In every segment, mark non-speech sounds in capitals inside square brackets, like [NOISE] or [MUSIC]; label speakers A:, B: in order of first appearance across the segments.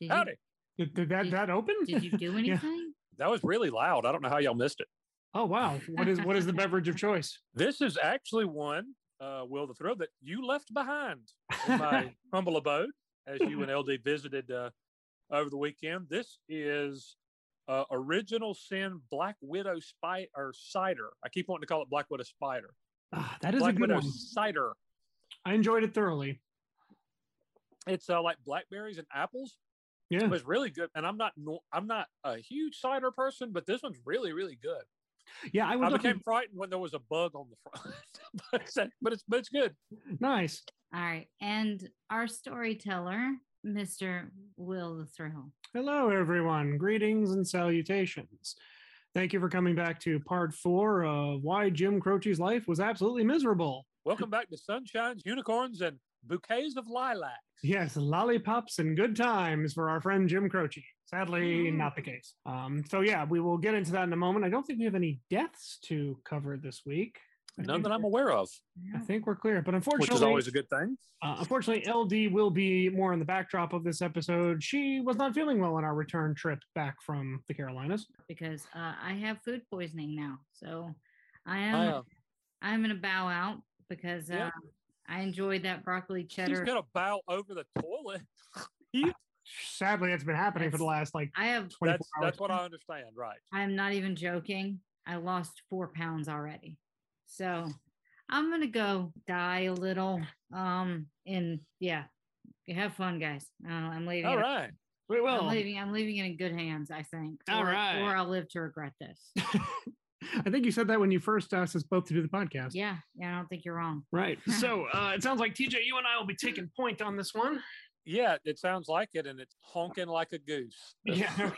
A: Did
B: Howdy.
C: Did, did that
A: Did-
C: that open?
A: Did you do [LAUGHS]
C: Yeah.
A: anything?
B: That was really loud. I don't know how y'all missed it.
C: Oh wow! What is what is the beverage of choice? [LAUGHS]
B: This is actually one, uh, Will the Throw, that you left behind in my [LAUGHS] humble abode as you and LD visited uh, over the weekend. This is uh, Original Sin Black Widow Spider or cider. I keep wanting to call it Black Widow Spider.
C: Ah, that is
B: Black
C: a good
B: Widow
C: one.
B: cider.
C: I enjoyed it thoroughly.
B: It's uh, like blackberries and apples.
C: Yeah.
B: It was really good, and I'm not I'm not a huge cider person, but this one's really really good.
C: Yeah, I
B: I became
C: looking
B: frightened when there was a bug on the front, [LAUGHS] but, it's, but it's but it's good.
C: nice.
A: All right. And our storyteller, Mr. Will the Thrill.
C: Hello, everyone. Greetings and salutations. Thank you for coming back to part four of why Jim Croce's life was absolutely miserable.
B: Welcome back to Sunshines, Unicorns, and Bouquets of Lilacs.
C: Yes, lollipops and good times for our friend Jim Croce. Sadly,
A: Mhm.
C: not the case. Um, so yeah, we will get into that in a moment. I don't think we have any deaths to cover this week. I
B: None that I'm aware of,
C: I think we're clear, but unfortunately,
B: which is always a good thing.
C: Uh, unfortunately, LD will be more in the backdrop of this episode. She was not feeling well on our return trip back from the Carolinas.
A: because uh, I have food poisoning now. So I am
B: I, uh,
A: I'm gonna bow out because uh,
B: Yeah.
A: I enjoyed that broccoli
B: she's
A: cheddar.
B: gonna bow over the toilet. [LAUGHS]
C: Sadly, it's been happening for the last like
A: I have
C: 24
B: That's
C: hours.
B: that's what I understand, right?
A: I'm not even joking. I lost four pounds already. So I'm gonna go die a little. Um and yeah. Have fun, guys. Uh, I'm leaving.
B: All
A: it-
B: right.
C: We
A: I'm leaving. I'm leaving it in good hands. I think.
C: All
A: or,
C: right.
A: Or I'll live to regret this. [LAUGHS]
C: I think you said that when you first asked us both to do the podcast.
A: yeah. Yeah. I don't think you're wrong.
C: Right. [LAUGHS] So uh, it sounds like TJ, you and I will be taking point on this one.
B: Yeah, it sounds like it, and it's honking like a goose, [LAUGHS]
C: Yeah.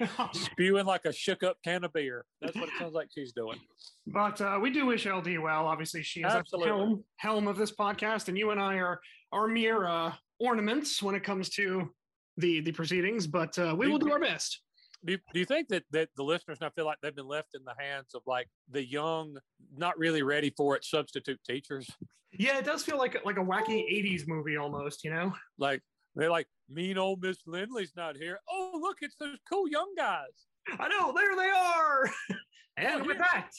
C: [LAUGHS]
B: spewing like a shook up can of beer. That's what it sounds like she's doing.
C: But uh, we do wish LD well. Obviously, she is at the
B: Absolutely.
C: helm, helm of this podcast, and you and I are are mere uh, ornaments when it comes to the the proceedings. But uh, we
B: Do-
C: will do our best.
B: Do you, do you think that, that the listeners now feel like they've been left in the hands of like the young, not really ready for it substitute teachers?
C: Yeah, it does feel like like a wacky '80s movie almost. You know.
B: Like they're like, mean old Miss Lindley's not here. Oh, look, it's those cool young guys.
C: I know. There they are. [LAUGHS] and
B: Oh,
C: with that,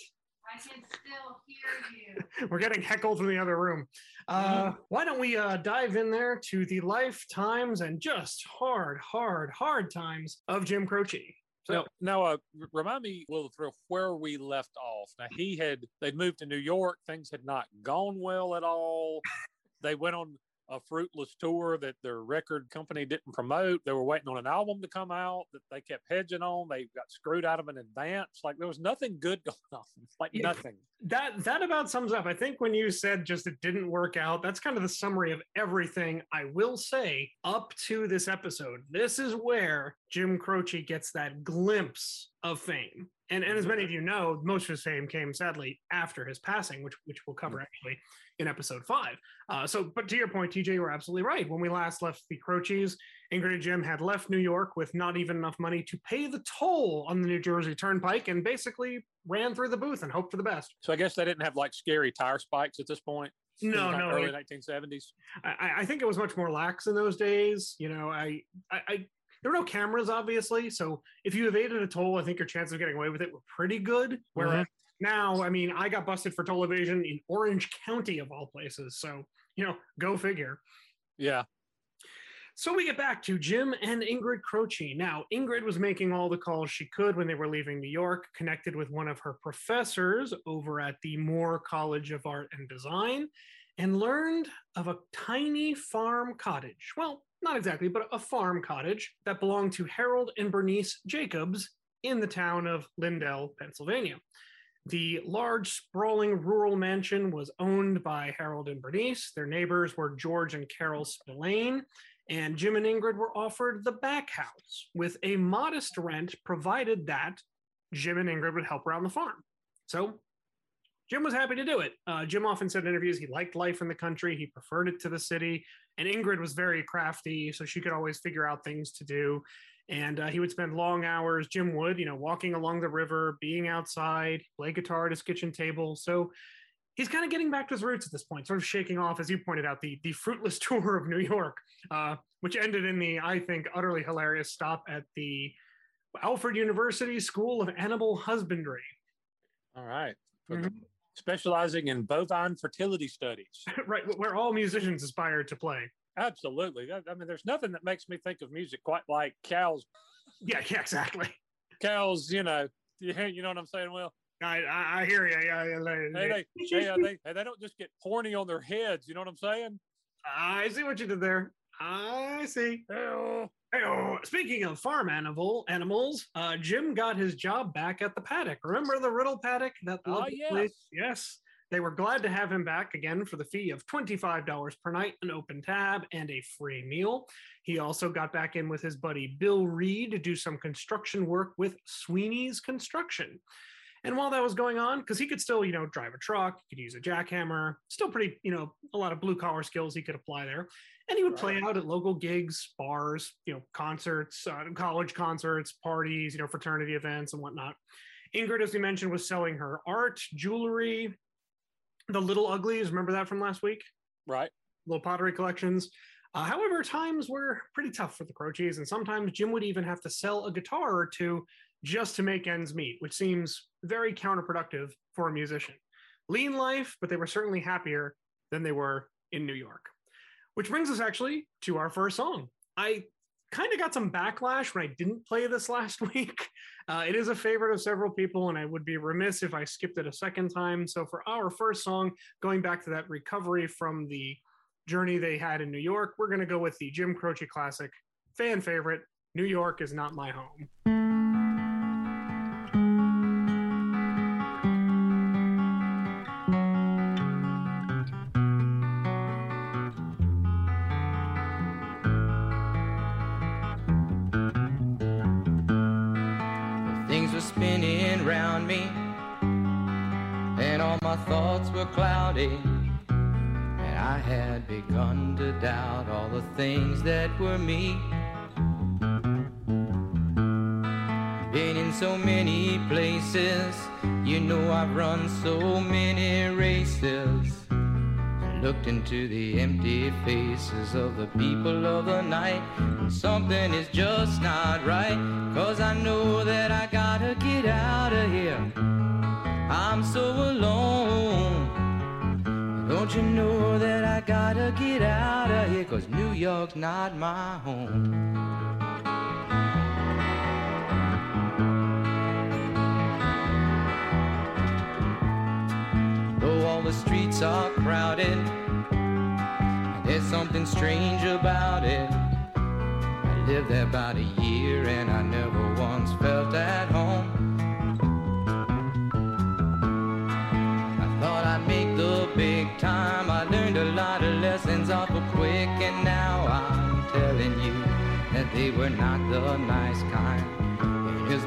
A: I can still hear you. [LAUGHS]
C: we're getting heckled from the other room. Uh, why don't we uh, dive in there to the lifetimes and just hard, hard, hard times of Jim Croce? So,
B: Now, now uh, remind me, Will where we left off. Now, he had, they'd moved to New York. Things had not gone well at all. They went on a fruitless tour that their record company didn't promote. They were waiting on an album to come out that they kept hedging on. They got screwed out of an advance. Like there was nothing good [LAUGHS] going on. Like
C: Yeah.
B: nothing.
C: that that about sums up. I think when you said just it didn't work out, that's kind of the summary of everything. I will say up to this episode, this is where Jim Croce gets that glimpse of fame. And, and as mm-hmm. many of you know, most of his fame came sadly after his passing, which which we'll cover mm. actually in episode five. Uh, so, but to your point, TJ, you were absolutely right. When we last left the Croces, Ingrid and Jim had left New York with not even enough money to pay the toll on the New Jersey Turnpike, and basically ran through the booth and hoped for the best.
B: So I guess they didn't have like scary tire spikes at this point.
C: No, no,
B: Early 1970s.
C: I, I think it was much more lax in those days. You know, I, I, I, there were no cameras, obviously. So if you evaded a toll, I think your chances of getting away with it were pretty good. Whereas now, I mean, I got busted for toll evasion in Orange County of all places. So you know, go figure.
B: Yeah.
C: So we get back to Jim and Ingrid Croce. Now, Ingrid was making all the calls she could when they were leaving New York, connected with one of her professors over at the Moore College of Art and Design, and learned of a tiny farm cottage. Well, not exactly, but a farm cottage that belonged to Harold and Bernice Jacobs in the town of Lyndell, Pennsylvania. The large, sprawling rural mansion was owned by Harold and Bernice. Their neighbors were George and Carol Spillane, and Jim and Ingrid were offered the back house with a modest rent, provided that Jim and Ingrid would help around the farm. So Jim was happy to do it. Uh, Jim often said in interviews he liked life in the country, he preferred it to the city, and Ingrid was very crafty, so she could always figure out things to do. And uh, he would spend long hours, Jim would, you know, walking along the river, being outside, play guitar at his kitchen table. So he's kind of getting back to his roots at this point, sort of shaking off, as you pointed out, the the fruitless [LAUGHS] tour of New York, uh, which ended in the, I think, utterly hilarious stop at the Alfred University School of Animal Husbandry.
B: All right.
C: Mhm.
B: Specializing in bovine fertility studies. [LAUGHS]
C: right, where all musicians aspire to play.
B: Absolutely. I mean, there's nothing that makes me think of music quite like cows.
C: Yeah, yeah, exactly.
B: Cows, you know, you you know what I'm saying? Well,
C: I I, I hear you. Yeah, yeah, yeah.
B: hey, they, [LAUGHS] they, uh, they, hey, they don't just get horny on their heads. You know what I'm saying?
C: I see what you did there. I see.
B: Hey-oh.
C: Hey-oh. Speaking of farm animal animals, uh, Jim got his job back at the paddock. Remember the Riddle paddock? That
B: Oh,
C: lovely
B: yes.
C: place? Yes. They were glad to have him back again for the fee of $25 per night, an open tab, and a free meal. He also got back in with his buddy Bill Reed to do some construction work with Sweeney's Construction. And while that was going on, because he could still, you know, drive a truck, he could use a jackhammer, still pretty, you know, a lot of blue collar skills he could apply there. And he would play out at local gigs, bars, you know, concerts, uh, college concerts, parties, you know, fraternity events and whatnot. Ingrid, as we mentioned, was selling her art, jewelry, the Little Uglies. Remember that from last week?
B: Right.
C: Little pottery collections. Uh, however, times were pretty tough for the Croces, and sometimes Jim would even have to sell a guitar or two just to make ends meet, which seems very counterproductive for a musician. Lean life, but they were certainly happier than they were in New York. Which brings us actually to our first song. I kind of got some backlash when I didn't play this last [LAUGHS] week. Uh, it is a favorite of several people, and I would be remiss if I skipped it a second time. So, for our first song, going back to that recovery from the journey they had in New York, we're going to go with the Jim Croce classic, fan favorite, New York is Not My Home.
D: And I had begun to doubt all the things that were me. Been in so many places, you know I've run so many races. Looked into the empty faces of the people of the night. And something is just not right. Cause I know that I gotta get out of here. I'm so alone. Don't you know that I gotta get out of here? Cause New York's not my home. Though all the streets are crowded, there's something strange about it. I lived there about a year and I never once felt at home.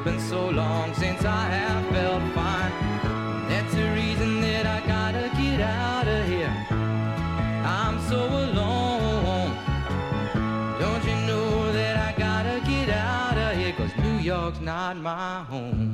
D: Been so long since I have felt fine. That's the reason that I gotta get out of here. I'm so alone. Don't you know that I gotta get out of here? Cause New York's not my home.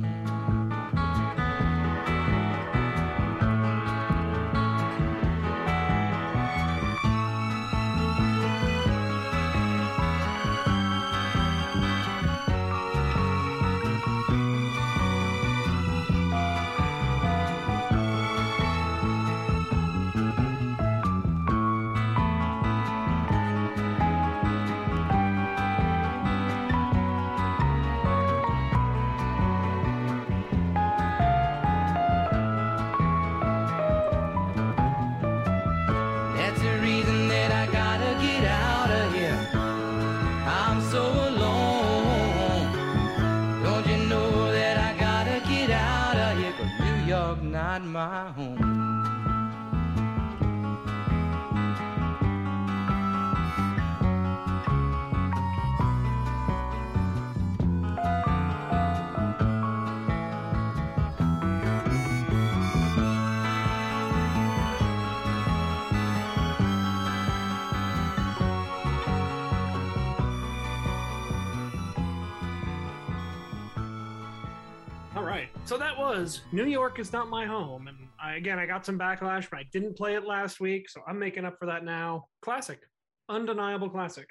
C: Was New York is not my home. And I, again, I got some backlash, but I didn't play it last week. So I'm making up for that now. Classic. Undeniable classic.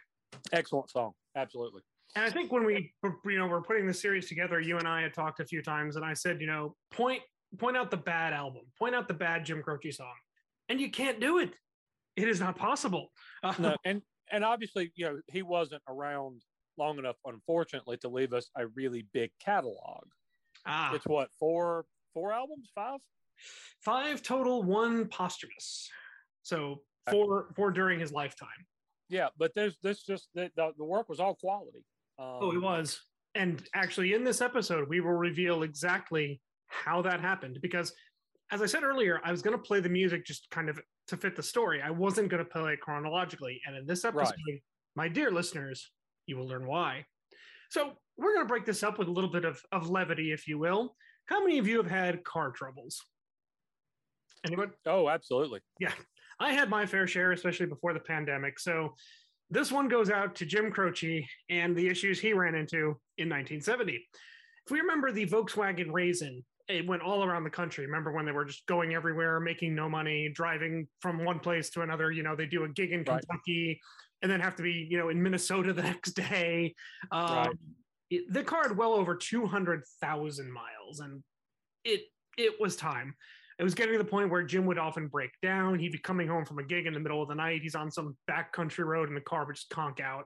B: Excellent song. Absolutely.
C: And I think when we, you know, we're putting the series together, you and I had talked a few times, and I said, you know, point point out the bad album, point out the bad Jim Croce song, and you can't do it. It is not possible. [LAUGHS]
B: No, and and obviously, you know, he wasn't around long enough, unfortunately, to leave us a really big catalog.
C: Ah,
B: It's what four four albums, five.
C: five total, one posthumous. So four four during his lifetime.
B: Yeah, but there's this just the, the the work was all quality. Um,
C: Oh, it was. And actually, in this episode, we will reveal exactly how that happened. Because, as I said earlier, I was going to play the music just kind of to fit the story. I wasn't going to play it chronologically. And in this episode, my dear listeners, you will learn why. So, we're going to break this up with a little bit of, of levity, if you will. How many of you have had car troubles? Anyone?
B: Oh, absolutely. Yeah.
C: I had my fair share, especially before the pandemic. So this one goes out to Jim Croce and the issues he ran into in 1970. If we remember the Volkswagen Raisin, it went all around the country. Remember when they were just going everywhere, making no money, driving from one place to another? You know, they do a gig in
B: Right.
C: Kentucky and then have to be, you know, in Minnesota the [LAUGHS] next day. Um,
B: Right.
C: It- the car had well over 200,000 miles and it it was time. It was getting to the point where Jim would often break down. He'd be coming home from a gig in the middle of the night. He's on some backcountry road and the car would just conk out.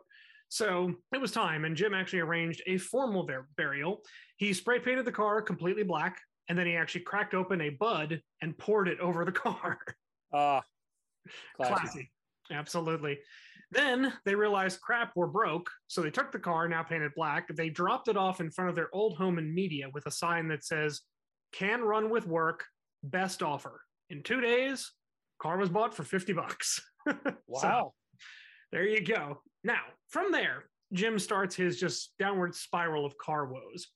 C: So it was time. And Jim actually arranged a formal bur- burial. He spray painted the car completely black. And then he actually cracked open a bud and poured it over the [LAUGHS] car.
B: Uh classic.
C: Classy. Absolutely. Then they realized crap, we're broke. So they took the car, now painted black. They dropped it off in front of their old home in Media with a sign that says, can run with work, best offer. In two days, car was bought for 50 bucks. [LAUGHS] So,
B: Wow.
C: there you go. Now, from there, Jim starts his just downward spiral of car woes.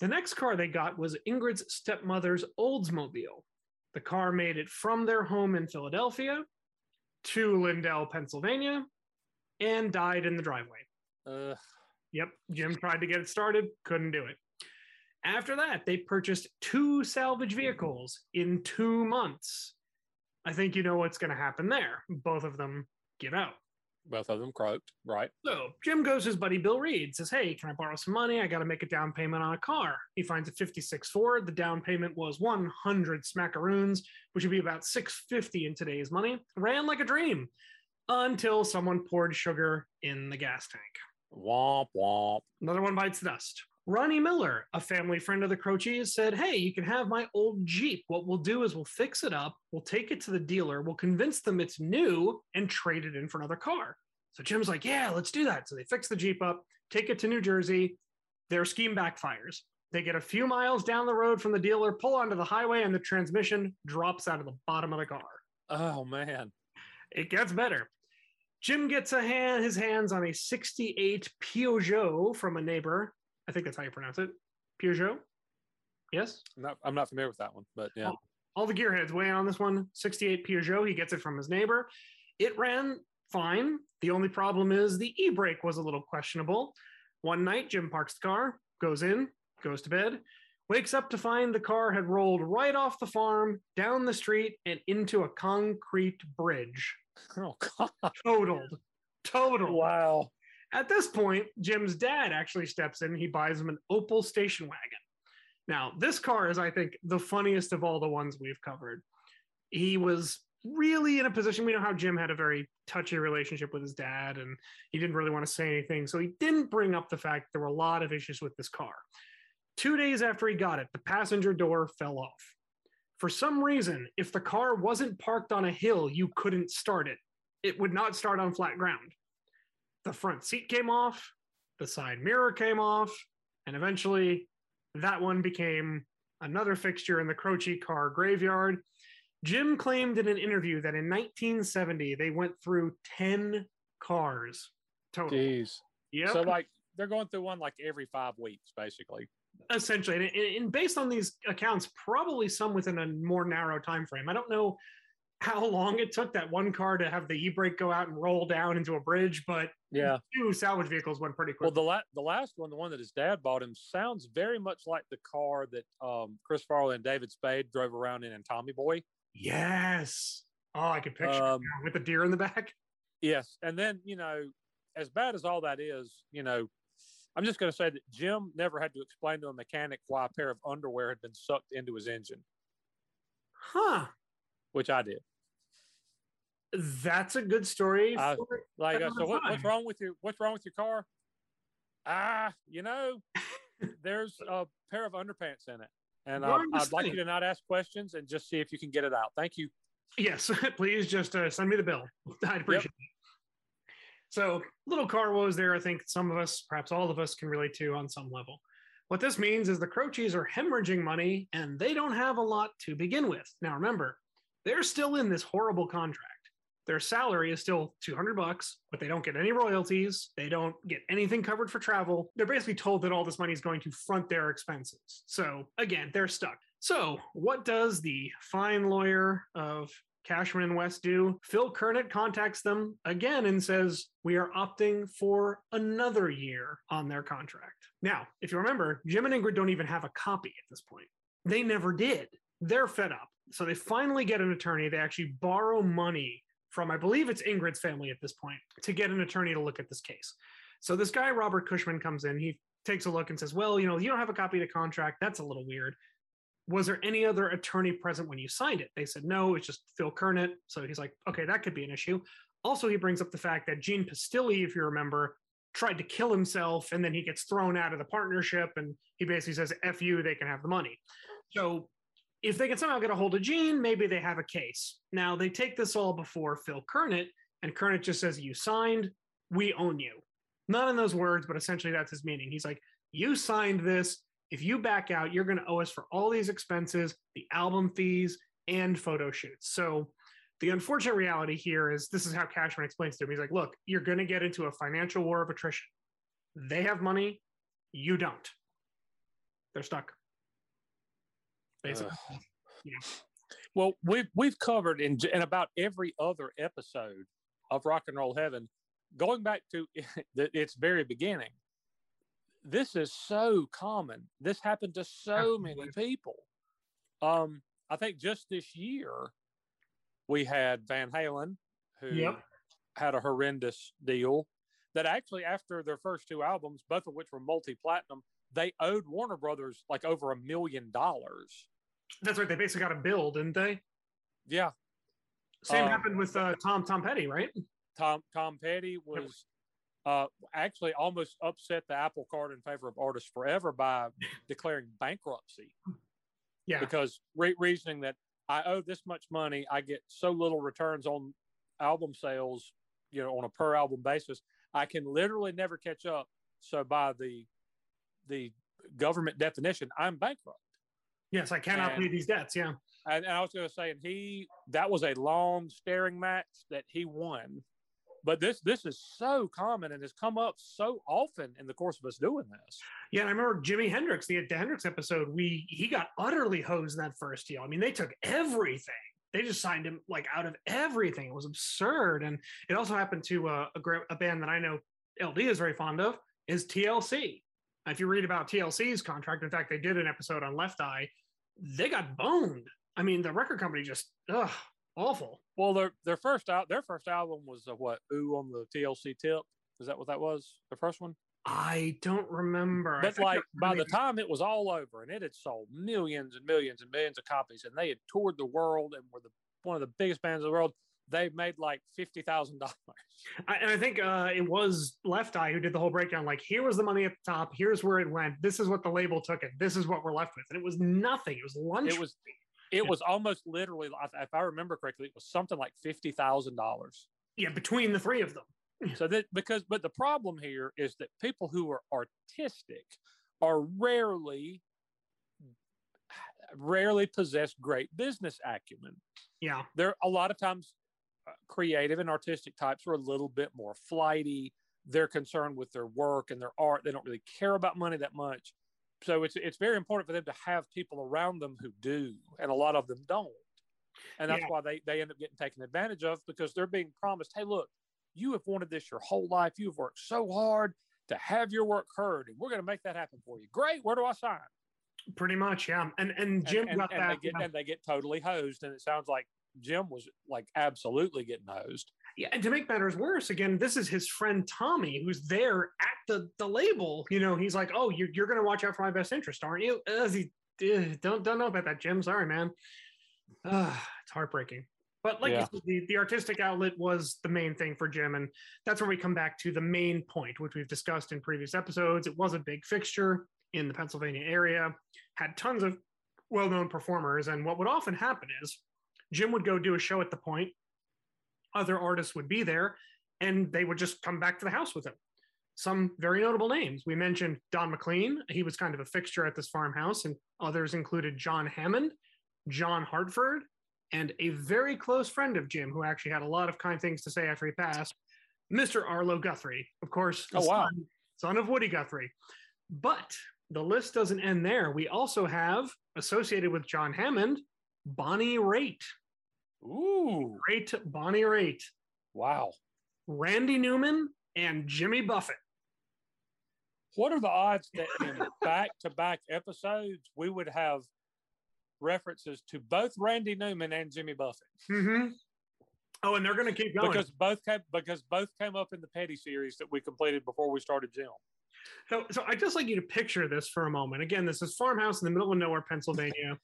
C: The next car they got was Ingrid's stepmother's Oldsmobile. The car made it from their home in Philadelphia to Lyndell, Pennsylvania, and died in the driveway.
B: Uh,
C: Yep, Jim tried to get it started, couldn't do it. After that, they purchased two salvage vehicles in two months. I think you know what's going to happen there. Both of them give out.
B: both of them croaked. Right.
C: So Jim goes to his buddy Bill Reed, says, Hey, can I borrow some money? I got to make a down payment on a car. He finds a 56 Ford. The down payment was 100 smackaroons, which would be about 650 in today's money. Ran like a dream until someone poured sugar in the gas tank.
B: Womp womp.
C: Another one bites the dust. Ronnie Miller, a family friend of the Croces, said, Hey, you can have my old Jeep. What we'll do is we'll fix it up, we'll take it to the dealer, we'll convince them it's new and trade it in for another car. So Jim's like, Yeah, let's do that. So they fix the Jeep up, take it to New Jersey. Their scheme backfires. They get a few miles down the road from the dealer, pull onto the highway, and the transmission drops out of the bottom of the car.
B: Oh man.
C: It gets better. Jim gets a hand, his hands on a 68 Peugeot from a neighbor. I think that's how you pronounce it. Peugeot. Yes.
B: I'm not I'm not familiar with that one, but yeah.
C: Oh. All the gearheads weigh on this one. 68 Peugeot. He gets it from his neighbor. It ran fine. The only problem is the e brake was a little questionable. One night, Jim parks the car, goes in, goes to bed, wakes up to find the car had rolled right off the farm, down the street, and into a concrete bridge.
B: Oh god.
C: Totaled. Totaled.
B: Wow.
C: At this point, Jim's dad actually steps in. He buys him an Opel station wagon. Now, this car is, I think, the funniest of all the ones we've covered. He was really in a position. We know how Jim had a very touchy relationship with his dad, and he didn't really want to say anything. So he didn't bring up the fact there were a lot of issues with this car. Two days after he got it, the passenger door fell off. For some reason, if the car wasn't parked on a hill, you couldn't start it. It would not start on flat ground the front seat came off, the side mirror came off, and eventually that one became another fixture in the Croce car graveyard. Jim claimed in an interview that in 1970 they went through 10 cars total.
B: Jeez.
C: Yep.
B: So like they're going through one like every five weeks, basically.
C: Essentially and, based on these accounts probably some within a more narrow time frame i don't know how long it took that one car to have the e-brake go out and roll down into a bridge, but
B: Yeah.
C: two salvage vehicles went pretty quick.
B: Well, the la- the last one, the one that his dad bought him, sounds very much like the car that um, Chris Farley and David Spade drove around in in Tommy Boy.
C: yes. Oh, I could picture it
B: Um,
C: with the deer in the back.
B: Yes, and then you know, as bad as all that is, you know, I'm just going to say that Jim never had to explain to a mechanic why a pair of underwear had been sucked into his engine,
C: Huh.
B: which I did.
C: That's a good story.
B: I-
C: for-
B: Like, uh, so what, what's wrong with your what's wrong with your car? Ah, you know, [LAUGHS] there's a pair of underpants in it, and uh,
C: the
B: I'd like you to not ask questions and just see if you can get it out. Thank you.
C: Yes, [LAUGHS] please just uh, send me the bill. [LAUGHS] I'd appreciate it. So, little car woes there, I think some of us, perhaps all of us, can relate to on some level. What this means is the Croces are hemorrhaging money and they don't have a lot to begin with. Now, remember, they're still in this horrible contract. Their salary is still 200 bucks, but they don't get any royalties. They don't get anything covered for travel. They're basically told that all this money is going to front their expenses. So, again, they're stuck. So, what does the fine lawyer of Cashman and West do? Phil Kernet contacts them again and says, We are opting for another year on their contract. Now, if you remember, Jim and Ingrid don't even have a copy at this point. They never did. They're fed up. So they finally get an attorney. They actually borrow money from, I believe it's Ingrid's family at this point, to get an attorney to look at this case. So this guy, Robert Cushman, comes in. He takes a look and says, Well, you know, you don't have a copy of the contract. That's a little weird was there any other attorney present when you signed it? They said no, it's just Phil Kernet. So he's like, okay, that could be an issue. Also, he brings up the fact that Gene Pistilli, if you remember, tried to kill himself and then he gets thrown out of the partnership and he basically says, F you, they can have the money. So if they can somehow get a hold of Gene, maybe they have a case. Now they take this all before Phil Kernet, and Kernet just says, You signed, we own you. Not in those words, but essentially that's his meaning. He's like, You signed this if you back out, you're going to owe us for all these expenses, the album fees, and photo shoots. So the unfortunate reality here is this is how Cashman explains to him. He's like, look, you're going to get into a financial war of attrition. They have money, you don't. They're stuck. Basically.
B: Ugh.
C: Yeah.
B: Well, we've we've covered in in about every other episode of Rock and Roll Heaven, going back to [LAUGHS] the, its very beginning. This is so common. This happened to so many people. Um, I think just this year we had Van Halen, who
C: Yep.
B: had a horrendous deal. That actually, after their first two albums, both of which were multi-platinum, they owed Warner Brothers like over a million dollars.
C: That's right. They basically got a bill, didn't they?
B: Yeah,
C: Same
B: Um,
C: happened with uh, Tom Tom Petty, right?
B: Tom Tom Petty was uh, actually almost upset the apple cart in favor of artists forever by [LAUGHS] declaring bankruptcy
C: Yeah.
B: because re- reasoning that I owe this much money, I get so little returns on album sales, you know, on a per album basis, I can literally never catch up. So by the the government definition, I'm bankrupt.
C: Yes, I cannot
B: And-
C: pay these debts. Yeah.
B: And, and I was going to say, and he that was a long staring match that he won. But this this is so common and has come up so often in the course of us doing this.
C: Yeah, and I remember Jimi Hendrix, the, the Hendrix episode, we he got utterly hosed in that first deal. I mean, they took everything. They just signed him like out of everything. It was absurd. And it also happened to uh, a, a band that I know LD is very fond of is TLC. If you read about TLC's contract, in fact, they did an episode on Left Eye. They got boned. I mean, the record company just ugh, awful.
B: Well, their their first out their first album was uh, what Ooh on the TLC tip. Is that what that was? The first one.
C: I don't remember.
B: But like by the time it was all over and it had sold millions and millions and millions of copies and they had toured the world and were the one of the biggest bands in the world, they made like fifty thousand dollars.
C: And I think uh, it was Left Eye who did the whole breakdown. Like, here was the money at the top. Here's where it went. This is what the label took it. This is what we're left with. And it was nothing. It was lunch.
B: It was it was almost literally if I remember correctly, it was something like fifty thousand dollars.
C: yeah, between the three of them. [CLEARS THROAT]
B: So that because but the problem here is that people who are artistic are rarely rarely possess great business acumen.
C: Yeah,
B: There are a lot of times uh, creative and artistic types are a little bit more flighty. They're concerned with their work and their art. They don't really care about money that much. So it's it's very important for them to have people around them who do, and a lot of them don't. and that's
C: Yeah.
B: why they they end up getting taken advantage of because they're being promised, hey, look, you have wanted this your whole life. You have worked so hard to have your work heard, and we're going to make that happen for you. Great. Where do I sign?
C: Pretty much, yeah. And
B: and
C: Jim
B: and,
C: got
B: and
C: that.
B: they get
C: yeah.
B: and they get totally hosed, and it sounds like Jim was like absolutely getting hosed.
C: Yeah, and to make matters worse, again, this is his friend Tommy, who's there at the the label. You know, he's like, "Oh, you're you're gonna watch out for my best interest, aren't you?" Uh, he, uh, don't don't know about that, Jim. Sorry, man. Uh, it's heartbreaking. But like you
B: Yeah.
C: said, the, the artistic outlet was the main thing for Jim, and that's where we come back to the main point, which we've discussed in previous episodes. It was a big fixture in the Pennsylvania area, had tons of well-known performers, and what would often happen is Jim would go do a show at the point other artists would be there and they would just come back to the house with him. Some very notable names. We mentioned Don McLean. He was kind of a fixture at this farmhouse, and others included John Hammond, John Hartford, and a very close friend of Jim who actually had a lot of kind things to say after he passed, Mr. Arlo Guthrie. Of course,
B: Oh, wow.
C: son, son of Woody Guthrie. But the list doesn't end there. We also have associated with John Hammond, Bonnie Raitt.
B: Ooh,
C: Great Bonnie Raitt.
B: wow.
C: Randy Newman and Jimmy Buffett.
B: What are the odds that in back to back episodes we would have references to both Randy Newman and Jimmy Buffett?
C: Mm-hmm. Oh, and they're going to keep going.
B: Because both came because both came up in the Petty series that we completed before we started Jim.
C: so, so I'd just like you to picture this for a moment. Again, this is farmhouse in the middle of nowhere, Pennsylvania.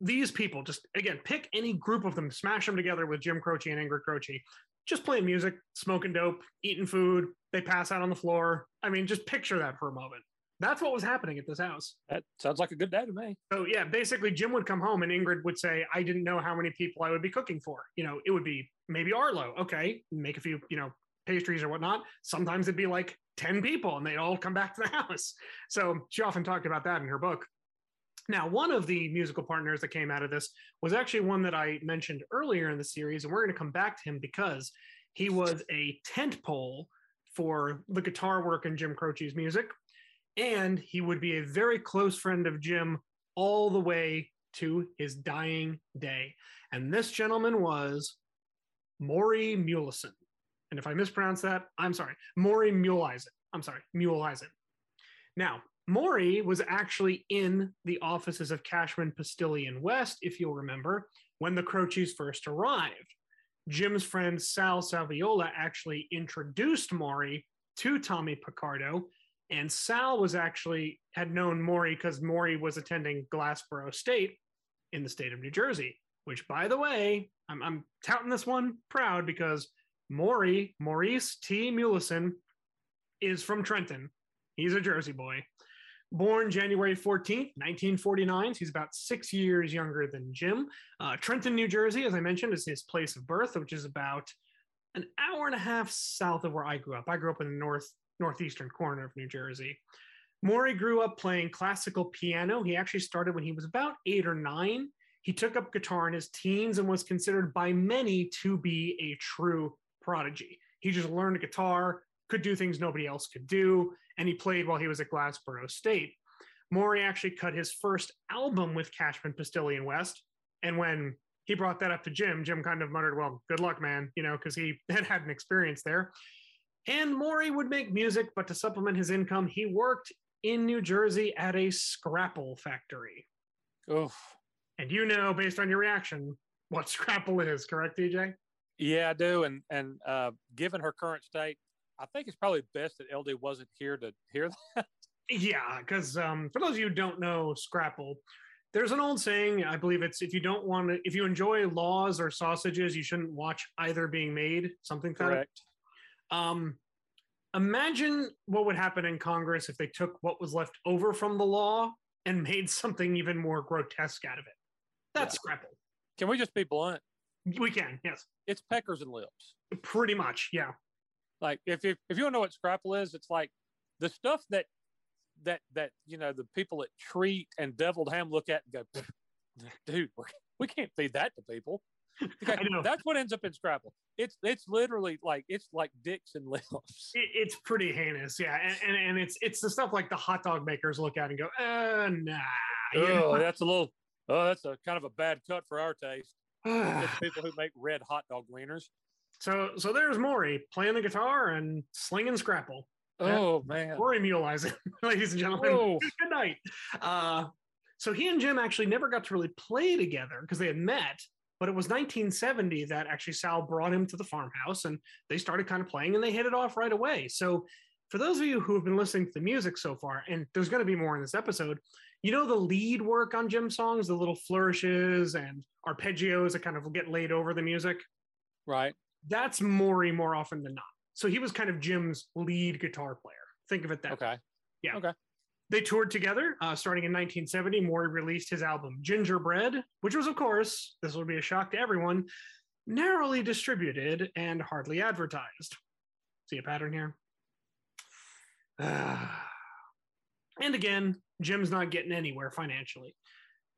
C: These people, just again, pick any group of them, smash them together with Jim Croce and Ingrid Croce, just playing music, smoking dope, eating food. They pass out on the floor. I mean, just picture that for a moment. That's what was happening at this house.
B: That sounds like a good day to me.
C: So yeah, basically Jim would come home and Ingrid would say, I didn't know how many people I would be cooking for. You know, it would be maybe Arlo. Okay, make a few, you know, pastries or whatnot. Sometimes it'd be like 10 people and they'd all come back to the [LAUGHS] house. So she often talked about that in her book. Now, one of the musical partners that came out of this was actually one that I mentioned earlier in the series, and we're going to come back to him because he was a tent pole for the guitar work in Jim Croce's music, and he would be a very close friend of Jim all the way to his dying day. And this gentleman was Maury Muleson. And if I mispronounce that, I'm sorry. Maury Muehleisen. I'm sorry, Muehleisen. Now, Maury was actually in the offices of Cashman, Pastillion West, if you'll remember, when the Croces first arrived. Jim's friend Sal Salviola actually introduced Maury to Tommy Picardo, and Sal was actually had known Maury because Maury was attending Glassboro State in the state of New Jersey. Which, by the way, I'm, I'm touting this one proud because Maury Maurice T. Muleson is from Trenton. He's a Jersey boy. Born January 14th, 1949. So he's about six years younger than Jim. Uh, Trenton, New Jersey, as I mentioned, is his place of birth, which is about an hour and a half south of where I grew up. I grew up in the north northeastern corner of New Jersey. Maury grew up playing classical piano. He actually started when he was about eight or nine. He took up guitar in his teens and was considered by many to be a true prodigy. He just learned guitar, could do things nobody else could do, and he played while he was at Glassboro State. Maury actually cut his first album with Cashman Pastillion West, and when he brought that up to Jim, Jim kind of muttered, "Well, good luck, man," you know, because he [LAUGHS] had had an experience there. And Maury would make music, but to supplement his income, he worked in New Jersey at a scrapple factory.
B: Oof.
C: And you know, based on your reaction, what [LAUGHS] scrapple is, correct, TJ?
B: Yeah, I do. And and uh, given her current state, I think it's probably best that LD wasn't here to hear that.
C: Yeah, because um, for those of you who don't know Scrapple, there's an old saying. I believe it's if you don't want to, if you enjoy laws or sausages, you shouldn't watch either being made. Something that.
B: Correct.
C: Um, imagine what would happen in Congress if they took what was left over from the law and made something even more grotesque out of it. That's
B: Yeah.
C: Scrapple.
B: Can we just be blunt?
C: We can, yes,
B: It's peckers and lips.
C: pretty much, yeah.
B: Like if if if you don't know what scrapple is, it's like the stuff that that that you know the people at treat and deviled ham look at and go, [LAUGHS] dude, we can't feed that to people. [LAUGHS] That's what ends up in scrapple. It's it's literally like it's like dicks and lips.
C: It, it's pretty heinous, yeah, and, and and it's it's the stuff like the hot dog makers look at and go, uh, nah. you know?
B: Oh, that's a little. Oh, that's a kind of a bad cut for our taste. [SIGHS] People who make red hot dog wieners.
C: So so there's Maury playing the guitar and slinging scrapple. Yeah.
B: Oh man.
C: Maury Mulizing, [LAUGHS] ladies and gentlemen.
B: Whoa. [LAUGHS]
C: Good night. Uh, so he and Jim actually never got to really play together because they had met. But it was 1970 that actually Sal brought him to the farmhouse and they started kind of playing and they hit it off right away. So, for those of you who have been listening to the music so far, and there's going to be more in this episode, you know the lead work on Jim songs, the little flourishes and arpeggios that kind of get laid over the music.
B: Right.
C: That's Maury more often than not. So he was kind of Jim's lead guitar player. Think of it that way. Yeah.
B: Okay.
C: They toured together uh, starting in 1970. Maury released his album Gingerbread, which was, of course, this will be a shock to everyone, narrowly distributed and hardly advertised. See a pattern here? [SIGHS] and again, Jim's not getting anywhere financially.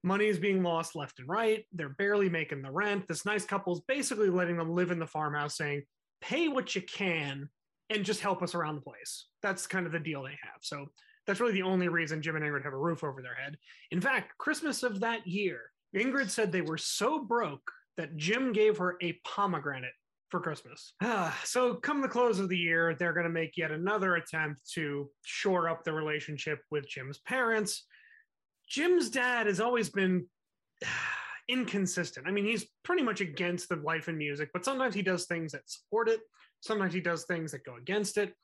C: Money is being lost left and right. They're barely making the rent. This nice couple is basically letting them live in the farmhouse, saying, pay what you can and just help us around the place. That's kind of the deal they have. So that's really the only reason Jim and Ingrid have a roof over their head. In fact, Christmas of that year, Ingrid said they were so broke that Jim gave her a pomegranate for Christmas. [SIGHS] So, come the close of the year, they're going to make yet another attempt to shore up the relationship with Jim's parents. Jim's dad has always been [SIGHS] inconsistent. I mean, he's pretty much against the life and music, but sometimes he does things that support it, sometimes he does things that go against it,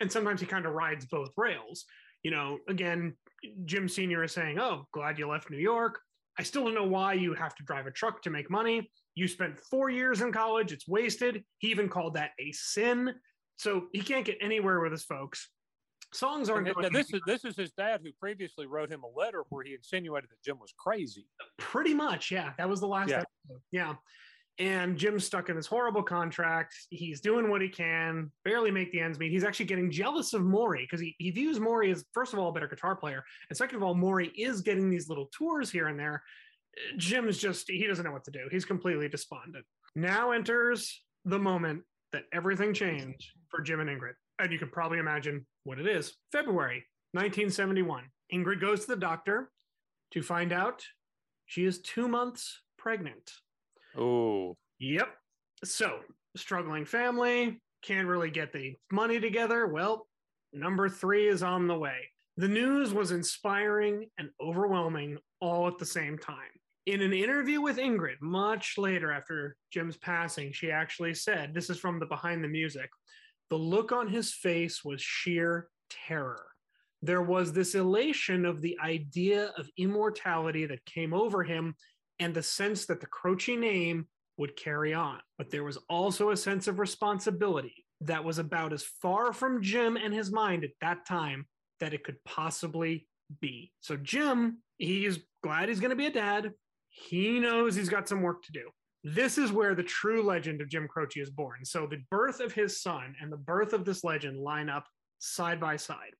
C: and sometimes he kind of rides both rails. You know, again, Jim Sr. is saying, Oh, glad you left New York. I still don't know why you have to drive a truck to make money. You spent four years in college, it's wasted. He even called that a sin. So he can't get anywhere with his folks. Songs aren't
B: And th- this is this is his dad who previously wrote him a letter where he insinuated that Jim was crazy.
C: pretty much, yeah. That was the last
B: Yeah.
C: episode. Yeah. And Jim's stuck in this horrible contract. He's doing what he can, barely make the ends meet. He's actually getting jealous of Maury because he, he views Maury as, first of all, a better guitar player. And second of all, Maury is getting these little tours here and there. Jim's just, he doesn't know what to do. He's completely despondent. Now enters the moment that everything changed for Jim and Ingrid. And you can probably imagine what it is. February 1971. Ingrid goes to the doctor to find out she is two months pregnant.
B: Oh,
C: Yep. So, struggling family, can't really get the money together. Well, number three is on the way. The news was inspiring and overwhelming all at the same time. In an interview with Ingrid, much later after Jim's passing, she actually said, This is from the behind the music, the look on his face was sheer terror. There was this elation of the idea of immortality that came over him and the sense that the Croce name would carry on. But there was also a sense of responsibility that was about as far from Jim and his mind at that time that it could possibly be. So, Jim, he's glad he's going to be a dad. He knows he's got some work to do. This is where the true legend of Jim Croce is born. So, the birth of his son and the birth of this legend line up side by side.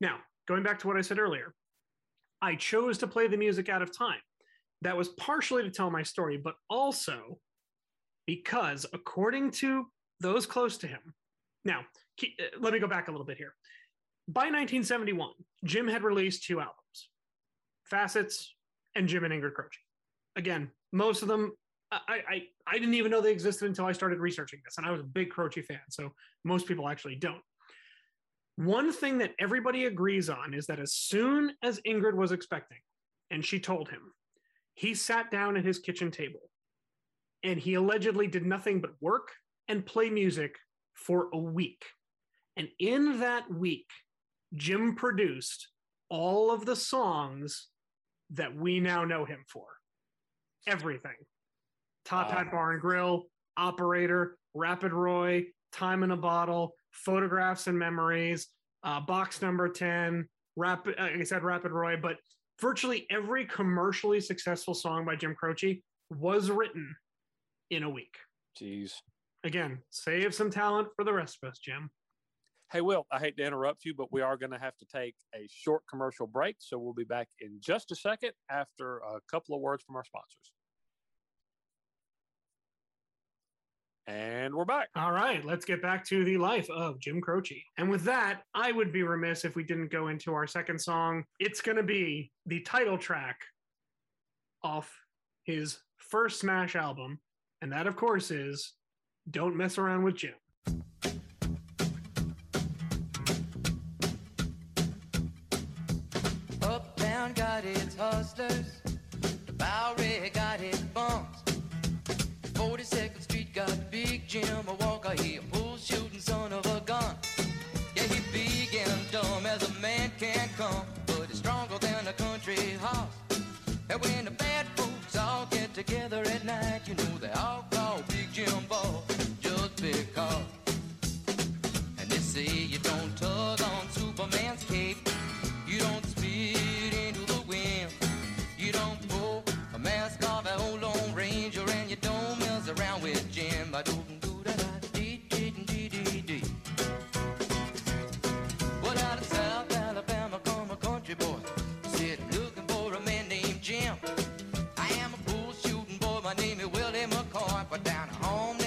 C: Now, going back to what I said earlier, I chose to play the music out of time that was partially to tell my story, but also because, according to those close to him, now uh, let me go back a little bit here. By 1971, Jim had released two albums, Facets and Jim and Ingrid Croce. Again, most of them, I, I, I didn't even know they existed until I started researching this, and I was a big Croce fan, so most people actually don't. One thing that everybody agrees on is that as soon as Ingrid was expecting, and she told him, he sat down at his kitchen table and he allegedly did nothing but work and play music for a week. And in that week, Jim produced all of the songs that we now know him for. Everything. Top Hat. Bar and Grill, Operator, Rapid Roy, Time in a Bottle, Photographs and Memories, uh, Box Number 10, Rapid, uh, like I said, Rapid Roy, but virtually every commercially successful song by Jim Croce was written in a week.
B: jeez.
C: Again, save some talent for the rest of us, Jim.
B: Hey, Will, I hate to interrupt you, but we are going to have to take a short commercial break. So we'll be back in just a second after a couple of words from our sponsors. And we're back.
C: All right, let's get back to the life of Jim Croce. And with that, I would be remiss if we didn't go into our second song. It's going to be the title track off his first Smash album, and that, of course, is Don't Mess Around with Jim.
D: Uptown got its hustlers. The Bowery got its bumps. 42nd Street got Big Jim, a walker, he a bull shooting son of a gun. Yeah, he big and dumb as a man can come, but he's stronger than a country horse. And when the Willie McCoy. But down home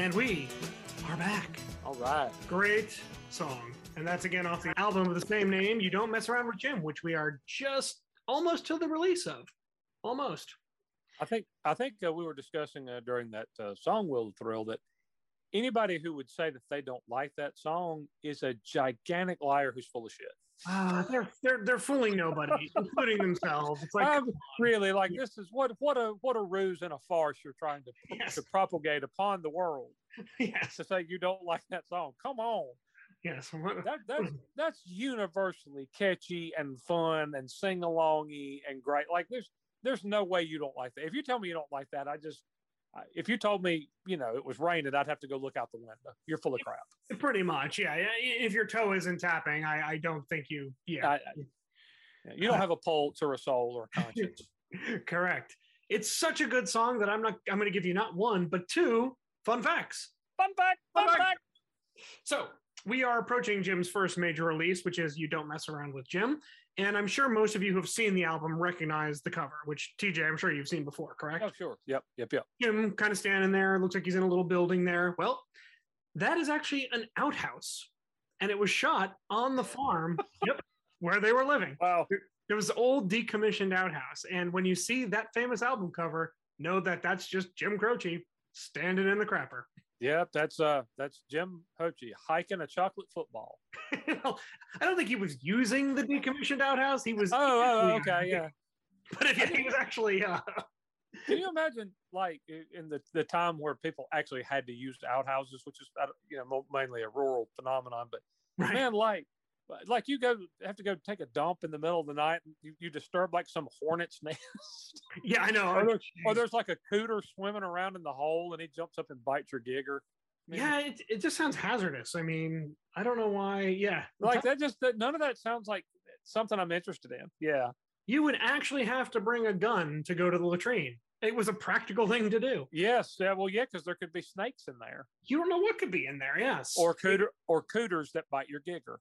D: And
C: we are back.
B: All right.
C: Great song. And that's again off the album of the same name, You Don't Mess Around with Jim, which we are just almost to the release of. Almost.
B: I think I think uh, we were discussing uh, during that uh, song "Will Thrill" that anybody who would say that they don't like that song is a gigantic liar who's full of shit.
C: Ah, they're they're they're fooling nobody, including themselves. It's like
B: I'm really like this is what what a what a ruse and a farce you're trying to
C: Yes.
B: to propagate upon the world [LAUGHS]
C: yes,
B: to say you don't like that song. Come on,
C: yes.
B: That that's that's universally catchy and fun and sing alongy and great. Like there's there's no way you don't like that. If you tell me you don't like that, I just Uh, if you told me you know it was raining, I'd have to go look out the window. You're full of crap.
C: Pretty much, yeah. yeah, If your toe isn't tapping, I, I don't think you. Yeah,
B: I, I- you don't have a pulse or a soul or a conscience. [LAUGHS]
C: correct. It's such a good song that I'm not. I'm going to give you not one but two fun facts.
B: Fun fact, fun
C: Fun fact.
B: fact.
C: So we are approaching Jim's first major release, which is "You Don't Mess Around with Jim," and I'm sure most of you who have seen the album recognize the cover, which TJ, I'm sure you've seen before, correct?
B: Oh sure, yep, yep, yep.
C: Jim kind of standing there, looks like he's in a little building there. Well, that is actually an outhouse, and it was shot on the farm. [LAUGHS] yep, where they were living.
B: Wow.
C: It was old decommissioned outhouse, and when you see that famous album cover, know that that's just Jim Croce standing in the crapper.
B: Yep, that's uh that's Jim Croce hiking a chocolate football. [LAUGHS]
C: I don't think he was using the decommissioned outhouse. He was.
B: Oh, oh, oh, okay, yeah. [LAUGHS]
C: But if he was actually, uh, [LAUGHS]
B: Can you imagine, like, in the, the time where people actually had to use outhouses, which is, you know, mainly a rural phenomenon, but
C: right?
B: man, like, like you go have to go take a dump in the middle of the night, and you, you disturb like some hornet's [LAUGHS] nest,
C: yeah, I know.
B: or, there, or there's like a cooter swimming around in the hole, and he jumps up and bites your gigger. I mean,
C: yeah, it, it just sounds hazardous. I mean, I don't know why. Yeah,
B: like that. Just that none of that sounds like something I'm interested in. Yeah,
C: you would actually have to bring a gun to go to the latrine. It was a practical thing to do.
B: yes, yeah. Well, yeah, because there could be snakes in there,
C: You don't know what could be in there. Yes,
B: or cooter, or cooters that bite your gigger.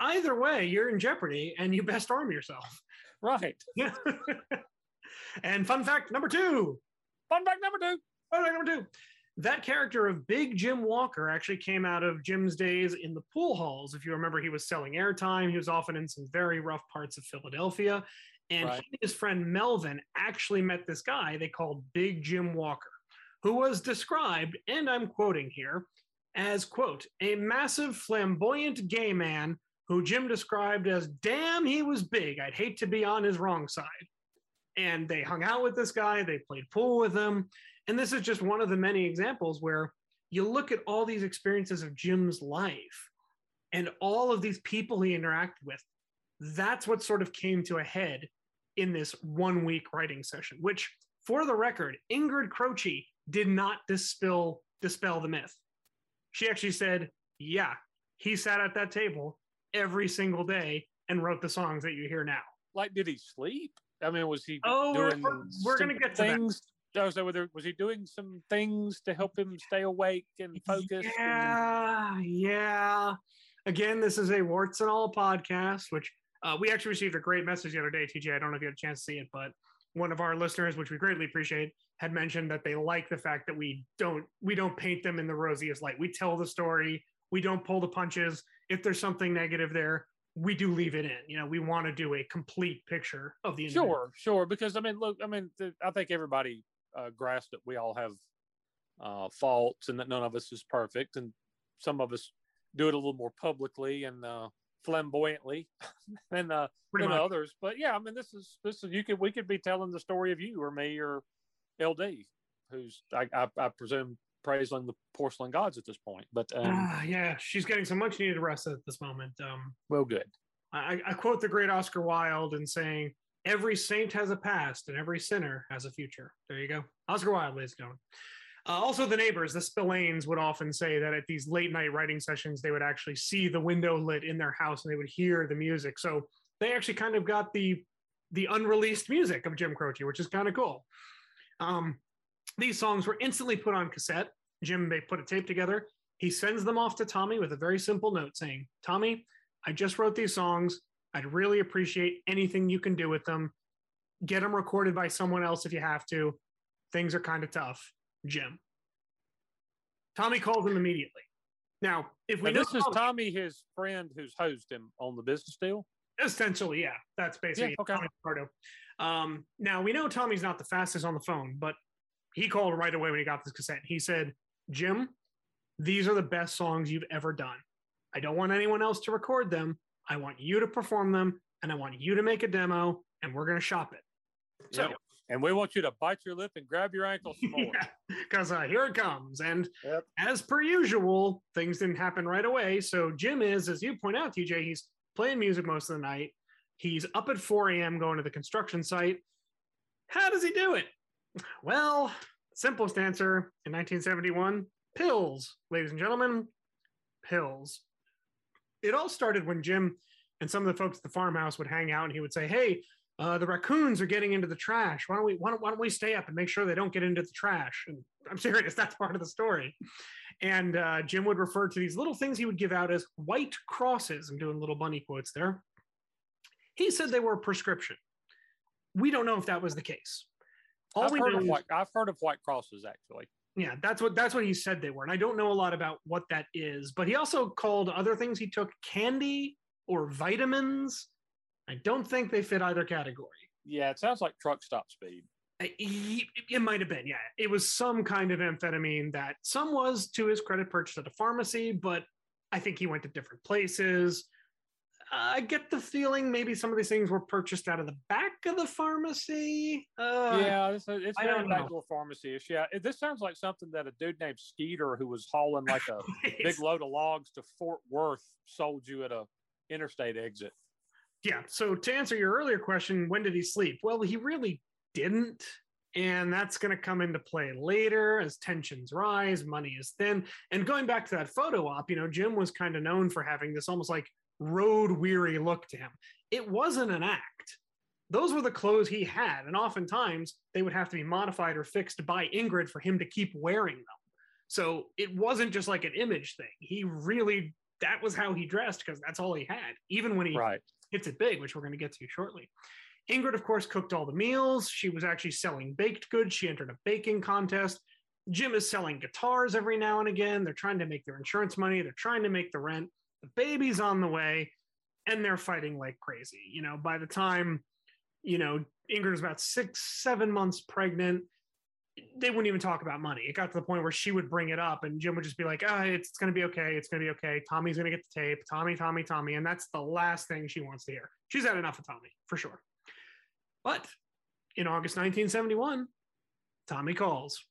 C: Either way, you're in jeopardy, and you best arm yourself.
B: Right. [LAUGHS]
C: and fun fact number two.
B: Fun fact number two.
C: Fun fact number two. That character of Big Jim Walker actually came out of Jim's days in the pool halls. If you remember, he was selling airtime. He was often in some very rough parts of Philadelphia. And
B: Right.
C: he and his friend Melvin actually met this guy they called Big Jim Walker, who was described, and I'm quoting here, as, quote, a massive, flamboyant gay man who Jim described as, damn, he was big. I'd hate to be on his wrong side. And they hung out with this guy, they played pool with him. And this is just one of the many examples where you look at all these experiences of Jim's life and all of these people he interacted with. That's what sort of came to a head in this one week writing session, which, for the record, Ingrid Croce did not dispel, dispel the myth. She actually said, Yeah, he sat at that table every single day and wrote the songs that you hear now.
B: Like, did he sleep? I mean, was he
C: Oh, we're-
B: doing?
C: we're- we're gonna
B: some
C: get to that.
B: things. Oh, so whether was he doing some things to help him stay awake and focused? and-
C: Yeah, yeah. Again, this is a warts and all podcast, which uh, we actually received a great message the other day, TJ. I don't know if you had a chance to see it, but one of our listeners, which we greatly appreciate, had mentioned that they like the fact that we don't we don't paint them in the rosiest light. We tell the story. We don't pull the punches. If there's something negative there, we do leave it in. You know, we want to do a complete picture of the individual.
B: Sure, sure. Because I mean, look, I mean, I think everybody uh, grasped that we all have uh, faults and that none of us is perfect, and some of us do it a little more publicly and uh, flamboyantly [LAUGHS] than uh,
C: Pretty
B: than
C: much.
B: others. But yeah, I mean, this is this is you could we could be telling the story of you or me or LD, who's I I, I presume praising the porcelain gods at this point. But um,
C: Ah, yeah, she's getting some much needed rest at this moment. Um,
B: well, good.
C: I, I quote the great Oscar Wilde in saying, "Every saint has a past, and every sinner has a future." There you go, Oscar Wilde, ladies and gentlemen. Uh, also, the neighbors, the Spillanes, would often say that at these late night writing sessions, they would actually see the window lit in their house and they would hear the music. So they actually kind of got the the unreleased music of Jim Croce, which is kind of cool. Um, these songs were instantly put on cassette. Jim they put a tape together. He sends them off to Tommy with a very simple note saying, "Tommy, I just wrote these songs. I'd really appreciate anything you can do with them. Get them recorded by someone else if you have to. Things are kind of tough, Jim." Tommy calls him immediately. Now, if we
B: this is
C: Tommy-
B: his friend, who's hosed him on the business deal.
C: Essentially, yeah. That's basically
B: okay.
C: Tommy Picardo. Um, now we know Tommy's not the fastest on the phone, but he called right away when he got this cassette. He said, Jim, these are the best songs you've ever done. I don't want anyone else to record them. I want you to perform them and I want you to make a demo and we're going to shop it. So,
B: Yep. And we want you to bite your lip and grab your ankle some more. [LAUGHS]
C: because uh, here it comes. And
B: Yep.
C: as per usual, things didn't happen right away. So Jim is, as you point out, TJ, he's playing music most of the night. He's up at 4 a.m. going to the construction site. How does he do it? Well, simplest answer in 1971 pills, ladies and gentlemen, pills. It all started when Jim and some of the folks at the farmhouse would hang out and he would say, Hey, uh, the raccoons are getting into the trash. Why don't we why don't, why don't we stay up and make sure they don't get into the trash? And I'm [LAUGHS] serious, that's part of the story. And uh, Jim would refer to these little things he would give out as white crosses. I'm doing little bunny quotes there. He said they were a prescription. We don't know if that was the case. All
B: I've
C: we
B: heard,
C: know
B: of white, I've heard of white crosses actually.
C: yeah, that's what that's what he said they were. And I don't know a lot about what that is, but he also called other things he took candy or vitamins. I don't think they fit either category.
B: Yeah, it sounds like truck stop speed.
C: Uh, he- It might have been, yeah. It was some kind of amphetamine that some was to his credit purchased at a pharmacy, but I think he went to different places. I get the feeling maybe some of these things were purchased out of the back of the pharmacy. Uh,
B: yeah, it's, a, it's very
C: don't
B: pharmacy ish. Yeah, it, this sounds like something that a dude named Skeeter, who was hauling like a [LAUGHS] big load of logs to Fort Worth, sold you at a interstate exit.
C: Yeah. So to answer your earlier question, when did he sleep? Well, he really didn't. And that's going to come into play later as tensions rise, money is thin. And going back to that photo op, you know, Jim was kind of known for having this almost like road weary look to him. It wasn't an act. Those were the clothes he had. And oftentimes they would have to be modified or fixed by Ingrid for him to keep wearing them. So it wasn't just like an image thing. He really, that was how he dressed because that's all he had, even when he
B: Right.
C: Hits it big, which we're going to get to shortly. Ingrid, of course, cooked all the meals. She was actually selling baked goods. She entered a baking contest. Jim is selling guitars every now and again. They're trying to make their insurance money. They're trying to make the rent. The baby's on the way, and they're fighting like crazy. You know, by the time, you know, Ingrid is about six, seven months pregnant, they wouldn't even talk about money. It got to the point where she would bring it up, and Jim would just be like, "Ah, it's, it's going to be okay. It's going to be okay. Tommy's going to get the tape. Tommy, Tommy, Tommy." And that's the last thing she wants to hear. She's had enough of Tommy, for sure. But in August 1971, Tommy calls.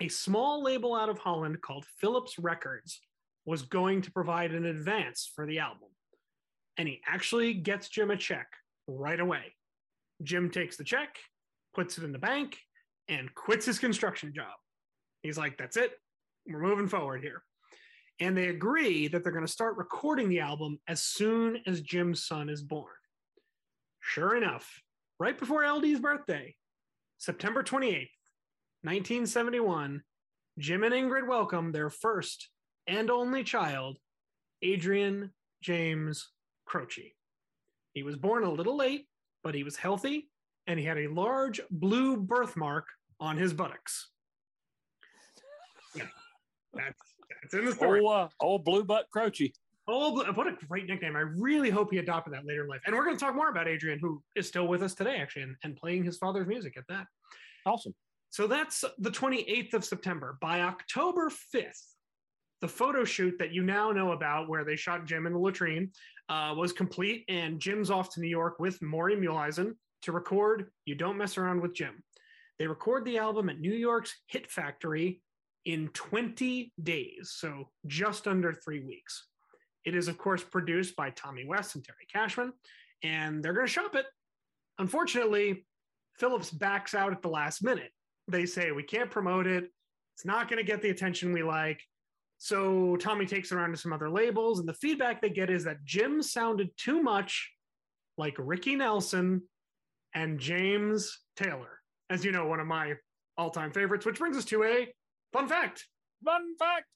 C: A small label out of Holland called Philips Records was going to provide an advance for the album. And he actually gets Jim a check right away. Jim takes the check, puts it in the bank, and quits his construction job. He's like, that's it. We're moving forward here. And they agree that they're going to start recording the album as soon as Jim's son is born. Sure enough, right before LD's birthday, September 28th, 1971, Jim and Ingrid welcome their first and only child, Adrian James Croce. He was born a little late, but he was healthy and he had a large blue birthmark on his buttocks. Yeah, that's, that's in the story.
B: Oh, uh, old blue butt Croce.
C: Oh, what a great nickname. I really hope he adopted that later in life. And we're going to talk more about Adrian, who is still with us today, actually, and, and playing his father's music at that.
B: Awesome.
C: So that's the 28th of September. By October 5th, the photo shoot that you now know about, where they shot Jim in the latrine, uh, was complete, and Jim's off to New York with Maury Muehleisen to record You Don't Mess Around with Jim. They record the album at New York's Hit Factory in 20 days, so just under three weeks. It is, of course, produced by Tommy West and Terry Cashman, and they're going to shop it. Unfortunately, Philips backs out at the last minute. They say, we can't promote it. It's not going to get the attention we like. So Tommy takes it around to some other labels, and the feedback they get is that Jim sounded too much like Ricky Nelson and James Taylor, as you know, one of my all time favorites, which brings us to a fun fact.
B: Fun fact.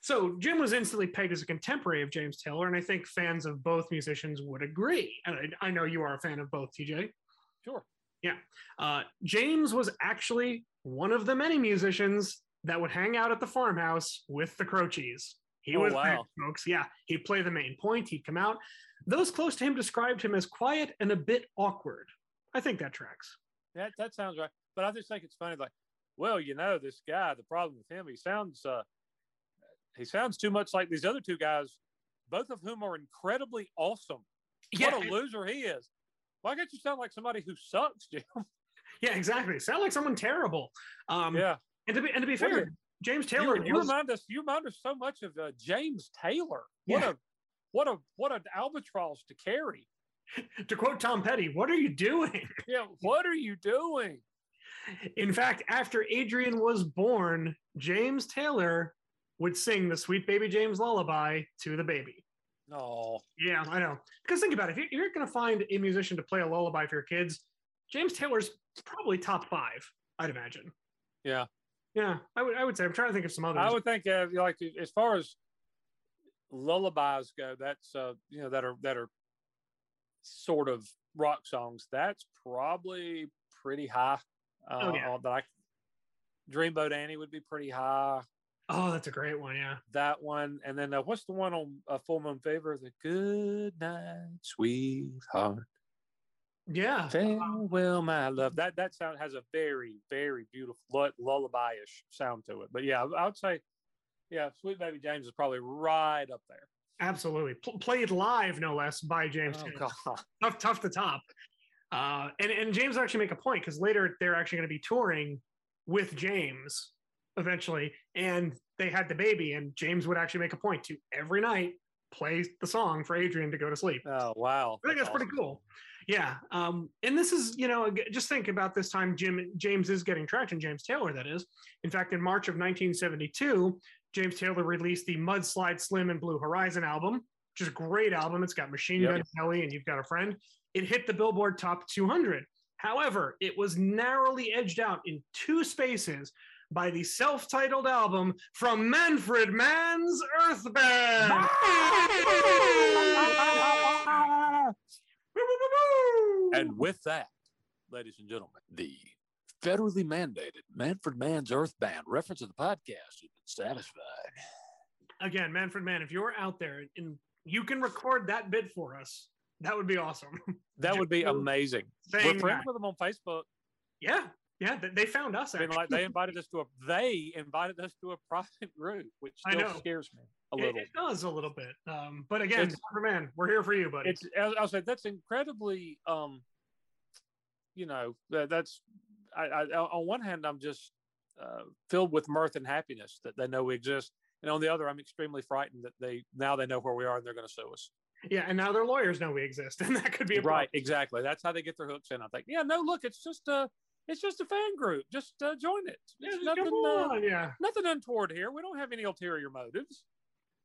C: So Jim was instantly pegged as a contemporary of James Taylor, and I think fans of both musicians would agree. And I, I know you are a fan of both, TJ.
B: Sure. Yeah.
C: Uh, James was actually one of the many musicians that would hang out at the farmhouse with the Croces. He
B: Oh,
C: was
B: wow.
C: folks. Yeah, he'd play the main point. He'd come out. Those close to him described him as quiet and a bit awkward. I think that tracks.
B: That that sounds right. But I just think it's funny. Like, well, you know, this guy. The problem with him, he sounds uh, he sounds too much like these other two guys, both of whom are incredibly awesome.
C: Yeah,
B: What a loser he is. Why can't you sound like somebody who sucks, Jim? [LAUGHS]
C: yeah, exactly. Sound like someone terrible. Um,
B: yeah.
C: And to be and to be fair,
B: a-
C: James
B: You,
C: Taylor
B: you
C: was
B: remind us. You remind us so much of uh, James Taylor. What
C: Yeah.
B: a what a what an albatross to carry.
C: To quote Tom Petty, "What are you doing?" [LAUGHS]
B: Yeah. What are you doing?
C: In fact, after Adrian was born, James Taylor would sing the Sweet Baby James lullaby to the baby.
B: Oh,
C: Yeah, I know. Because think about it. If you're, going to find a musician to play a lullaby for your kids, James Taylor's probably top five, I'd imagine.
B: Yeah.
C: Yeah, I would, I would say. I'm trying to think of some others.
B: I would think uh, like as far as lullabies go, that's uh, you know that are that are sort of rock songs. That's probably pretty high. Uh,
C: Oh, yeah.
B: that I, Dreamboat Annie would be pretty high.
C: oh, that's a great one. Yeah.
B: That one, and then uh, what's the one on uh, Full Moon Fever? The Good Night, Sweetheart,
C: Yeah.
B: Farewell, My Love. That that sound has a very very beautiful lu- lullaby-ish sound to it. But yeah, I would say, yeah, Sweet Baby James is probably right up there.
C: Absolutely. Pl- played live, no less, by James
B: Oh, [LAUGHS]
C: tough, tough to top. Uh, and, and James actually make a point because later they're actually going to be touring with James eventually, and they had the baby, and James would actually make a point to every night play the song for Adrian to go to sleep.
B: Oh wow!
C: I think that's pretty
B: awesome.
C: cool. Yeah. Um, and this is, you know, just think about this time Jim James is getting traction, James Taylor, that is. In fact, in March of 1972, James Taylor released the Mudslide Slim and Blue Horizon album, which is a great album. It's got Machine
B: Yep.
C: Gun Kelly and You've Got a Friend. It hit the Billboard Top 200. However, it was narrowly edged out in two spaces by the self-titled album from Manfred Mann's Earth Band. [LAUGHS]
B: And with that, ladies and gentlemen, the federally mandated Manfred Mann's Earth Band reference of the podcast has been satisfied.
C: again, Manfred Mann, if you're out there and you can record that bit for us, that would be awesome. [LAUGHS]
B: That would be amazing.
C: saying
B: We're friends
C: that.
B: with them on Facebook.
C: yeah, yeah, they found us.
B: I mean, like they invited us to a they invited us to a private group, which
C: I
B: still
C: know.
B: scares me a
C: It-
B: little.
C: It, does a little bit, um, but again,
B: It's-
C: Manfred Mann, we're here for you, buddy.
B: it's I I said that's incredibly um you know that, that's I, I on one hand i'm just uh, filled with mirth and happiness that they know we exist and on the other i'm extremely frightened that they now they know where we are and they're going to sue us
C: yeah, and now their lawyers know we exist, [LAUGHS] and that could be a
B: right
C: problem.
B: exactly that's how they get their hooks in i think yeah no look it's just a it's just a fan group just uh, join it
C: Yeah,
B: It's
C: just come
B: nothing uh,
C: on, yeah.
B: nothing untoward here we don't have any ulterior motives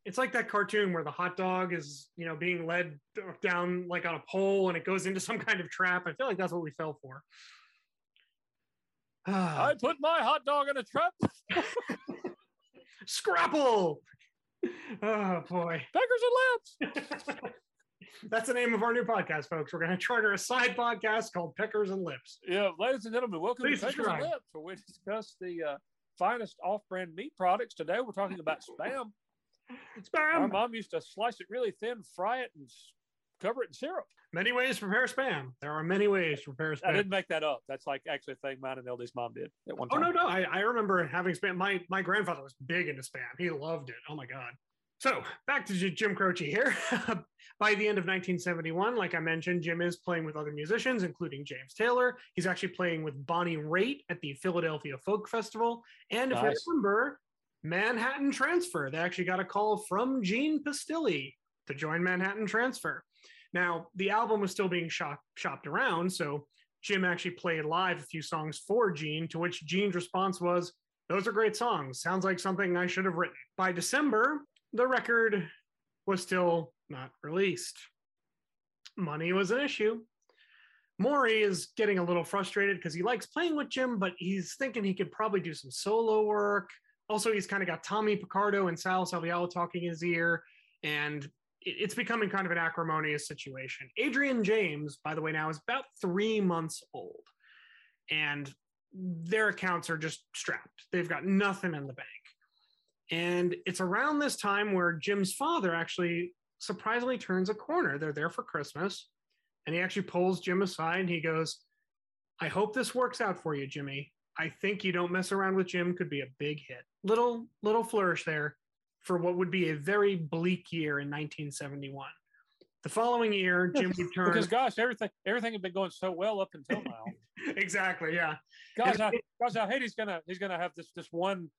C: It's like that cartoon where the hot dog is, you know, being led down like on a pole, and it goes into some kind of trap. I feel like that's what we fell for.
B: I put my hot dog in a trap [LAUGHS]
C: Scrapple. Oh boy.
B: peckers and lips [LAUGHS]
C: That's the name of our new podcast, folks. We're going to charter a side podcast called Peckers and Lips.
B: Yeah, ladies and gentlemen, welcome
C: Please
B: to Peckers and. Lips, where we discuss the uh, finest off-brand meat products. Today, we're talking about spam. Our
C: Spam.
B: My mom used to slice it really thin, fry it, and cover it in syrup.
C: Many ways to prepare spam. There are many ways to prepare spam.
B: I didn't make that up. That's like actually a thing mine and LD's mom did at one time.
C: Oh no, no. I, I remember having spam. My my grandfather was big into spam. He loved it. Oh my god. So back to Jim Croce here. [LAUGHS] By the end of 1971, like I mentioned, Jim is playing with other musicians, including James Taylor. He's actually playing with Bonnie Raitt at the Philadelphia Folk Festival. And if
B: Nice.
C: you remember, Manhattan Transfer. They actually got a call from Gene Pistilli to join Manhattan Transfer. Now, the album was still being shop, shopped around, so Jim actually played live a few songs for Gene, to which Gene's response was, Those are great songs. Sounds like something I should have written. By December, the record was still not released. Money was an issue. Maury is getting a little frustrated because he likes playing with Jim, but he's thinking he could probably do some solo work. Also, he's kind of got Tommy Picardo and Sal Salviello talking in his ear, and it's becoming kind of an acrimonious situation. Adrian James, by the way, now is about three months old, and their accounts are just strapped. They've got nothing in the bank. And it's around this time where Jim's father actually surprisingly turns a corner. They're there for Christmas, and he actually pulls Jim aside and he goes, I hope this works out for you, Jimmy. I think you don't mess around with Jim could be a big hit. Little little flourish there for what would be a very bleak year in 1971. The following year, [LAUGHS] Jim would turn
B: Because gosh, everything everything had been going so well up until [LAUGHS] now.
C: exactly, yeah.
B: gosh, I, gosh, I hate he's gonna he's gonna have this this one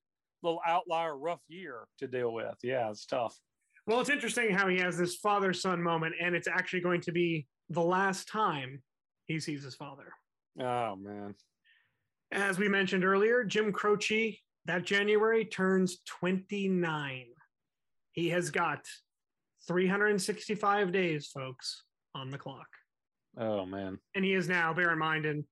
B: little outlier rough year to deal with. Yeah, it's tough.
C: Well, it's interesting how he has this father son moment, and it's actually going to be the last time he sees his father.
B: Oh man.
C: As we mentioned earlier, Jim Croce that January turns 29. He has got 365 days, folks, on the clock.
B: Oh man.
C: And he is now, bear in mind, in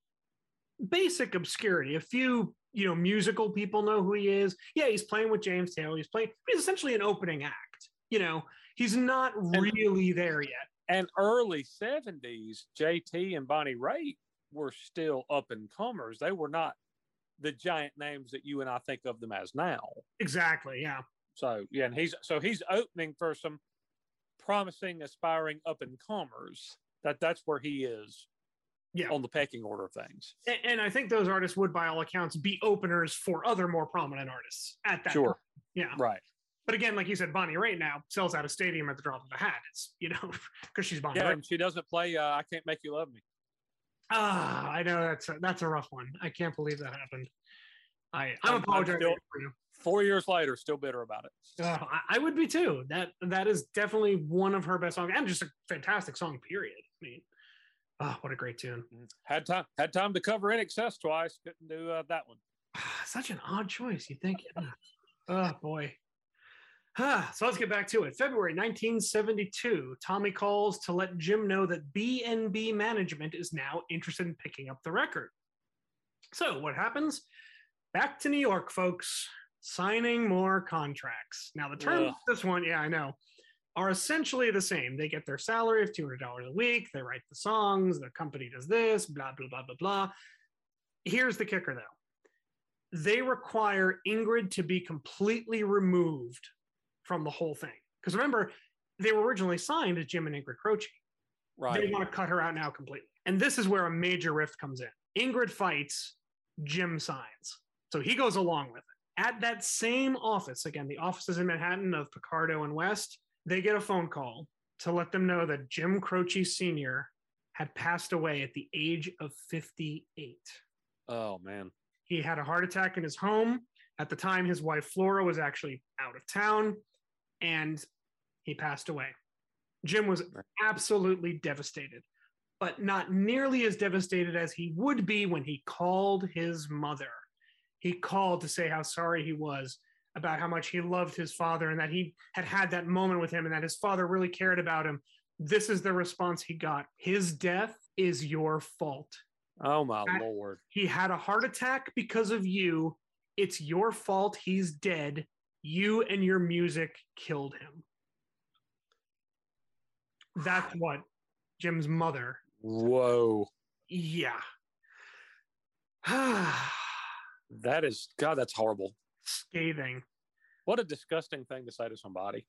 C: basic obscurity. A few, you know, musical people know who he is. Yeah, he's playing with James Taylor. He's playing, he's essentially an opening act. You know, he's not really there yet.
B: And early 70s, JT and Bonnie Raitt were still up and comers. They were not the giant names that you and I think of them as now.
C: Exactly. Yeah.
B: So yeah, and he's so he's opening for some promising, aspiring up and comers. That that's where he is
C: Yeah.
B: on the pecking order of things.
C: A- And I think those artists would, by all accounts, be openers for other more prominent artists at that
B: Sure.
C: point. Yeah.
B: Right.
C: But again, like you said, Bonnie Raitt now sells out a stadium at the drop of a hat. It's, you know, [LAUGHS] because she's Bonnie
B: Yeah,
C: Raitt.
B: and she doesn't play uh, I Can't Make You Love Me.
C: Ah, I know that's a, that's a rough one. I can't believe that happened. I, I'm
B: I'm- I'm
C: apologizing
B: still-
C: for you.
B: Four years later, still bitter about it.
C: Oh, I, would be too. That that is definitely one of her best songs, and just a fantastic song. Period. I mean, Oh, what a great tune.
B: Had time had time to cover INXS twice. Couldn't do uh, that one.
C: Such an odd choice. You think? oh boy. Ah, so let's get back to it. February 1972, Tommy calls to let Jim know that B&B management is now interested in picking up the record. So what happens? Back to New York, folks, signing more contracts. Now the terms
B: Ugh.
C: of this one, yeah, I know, are essentially the same. They get their salary of $200 a week, they write the songs, the company does this, blah, blah, blah, blah, blah. Here's the kicker though. They require Ingrid to be completely removed from the whole thing. Because remember, they were originally signed as Jim and Ingrid Croce.
B: Right.
C: They want to cut her out now completely. And this is where a major rift comes in. Ingrid fights, Jim signs. So he goes along with it. At that same office, again, the offices in Manhattan of Picardo and West, they get a phone call to let them know that Jim Croce Sr. had passed away at the age of 58.
B: Oh man.
C: He had a heart attack in his home. At the time, his wife Flora was actually out of town and he passed away. Jim was absolutely devastated, but not nearly as devastated as he would be when he called his mother. He called to say how sorry he was about how much he loved his father and that he had had that moment with him and that his father really cared about him. This is the response he got His death is your fault.
B: Oh my
C: That-
B: lord.
C: He had a heart attack because of you. It's your fault he's dead. You and your music killed him. That's [SIGHS] what Jim's mother.
B: Whoa.
C: Yeah. [SIGHS] [SIGHS]
B: That is God, that's horrible.
C: Scathing.
B: What a disgusting thing to say to somebody.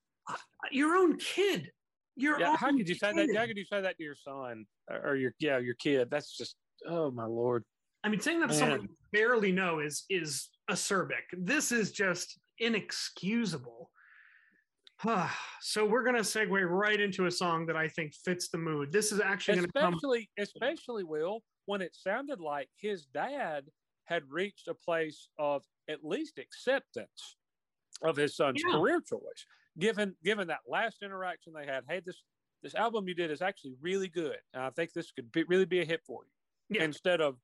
C: Your own kid. Your
B: Yeah, how could you say that? How could you say that to your son or your yeah, your kid? That's just oh my lord.
C: I mean, saying that to someone you barely know is is acerbic. This is just inexcusable. Ah, so we're gonna segue right into a song that I think fits the mood. This is actually gonna come.
B: Especially especially Will, when it sounded like his dad had reached a place of at least acceptance of his son's
C: Yeah.
B: career choice. Given given that last interaction they had, hey, this this album you did is actually really good. And I think this could be, really be a hit for you.
C: Yeah.
B: Instead of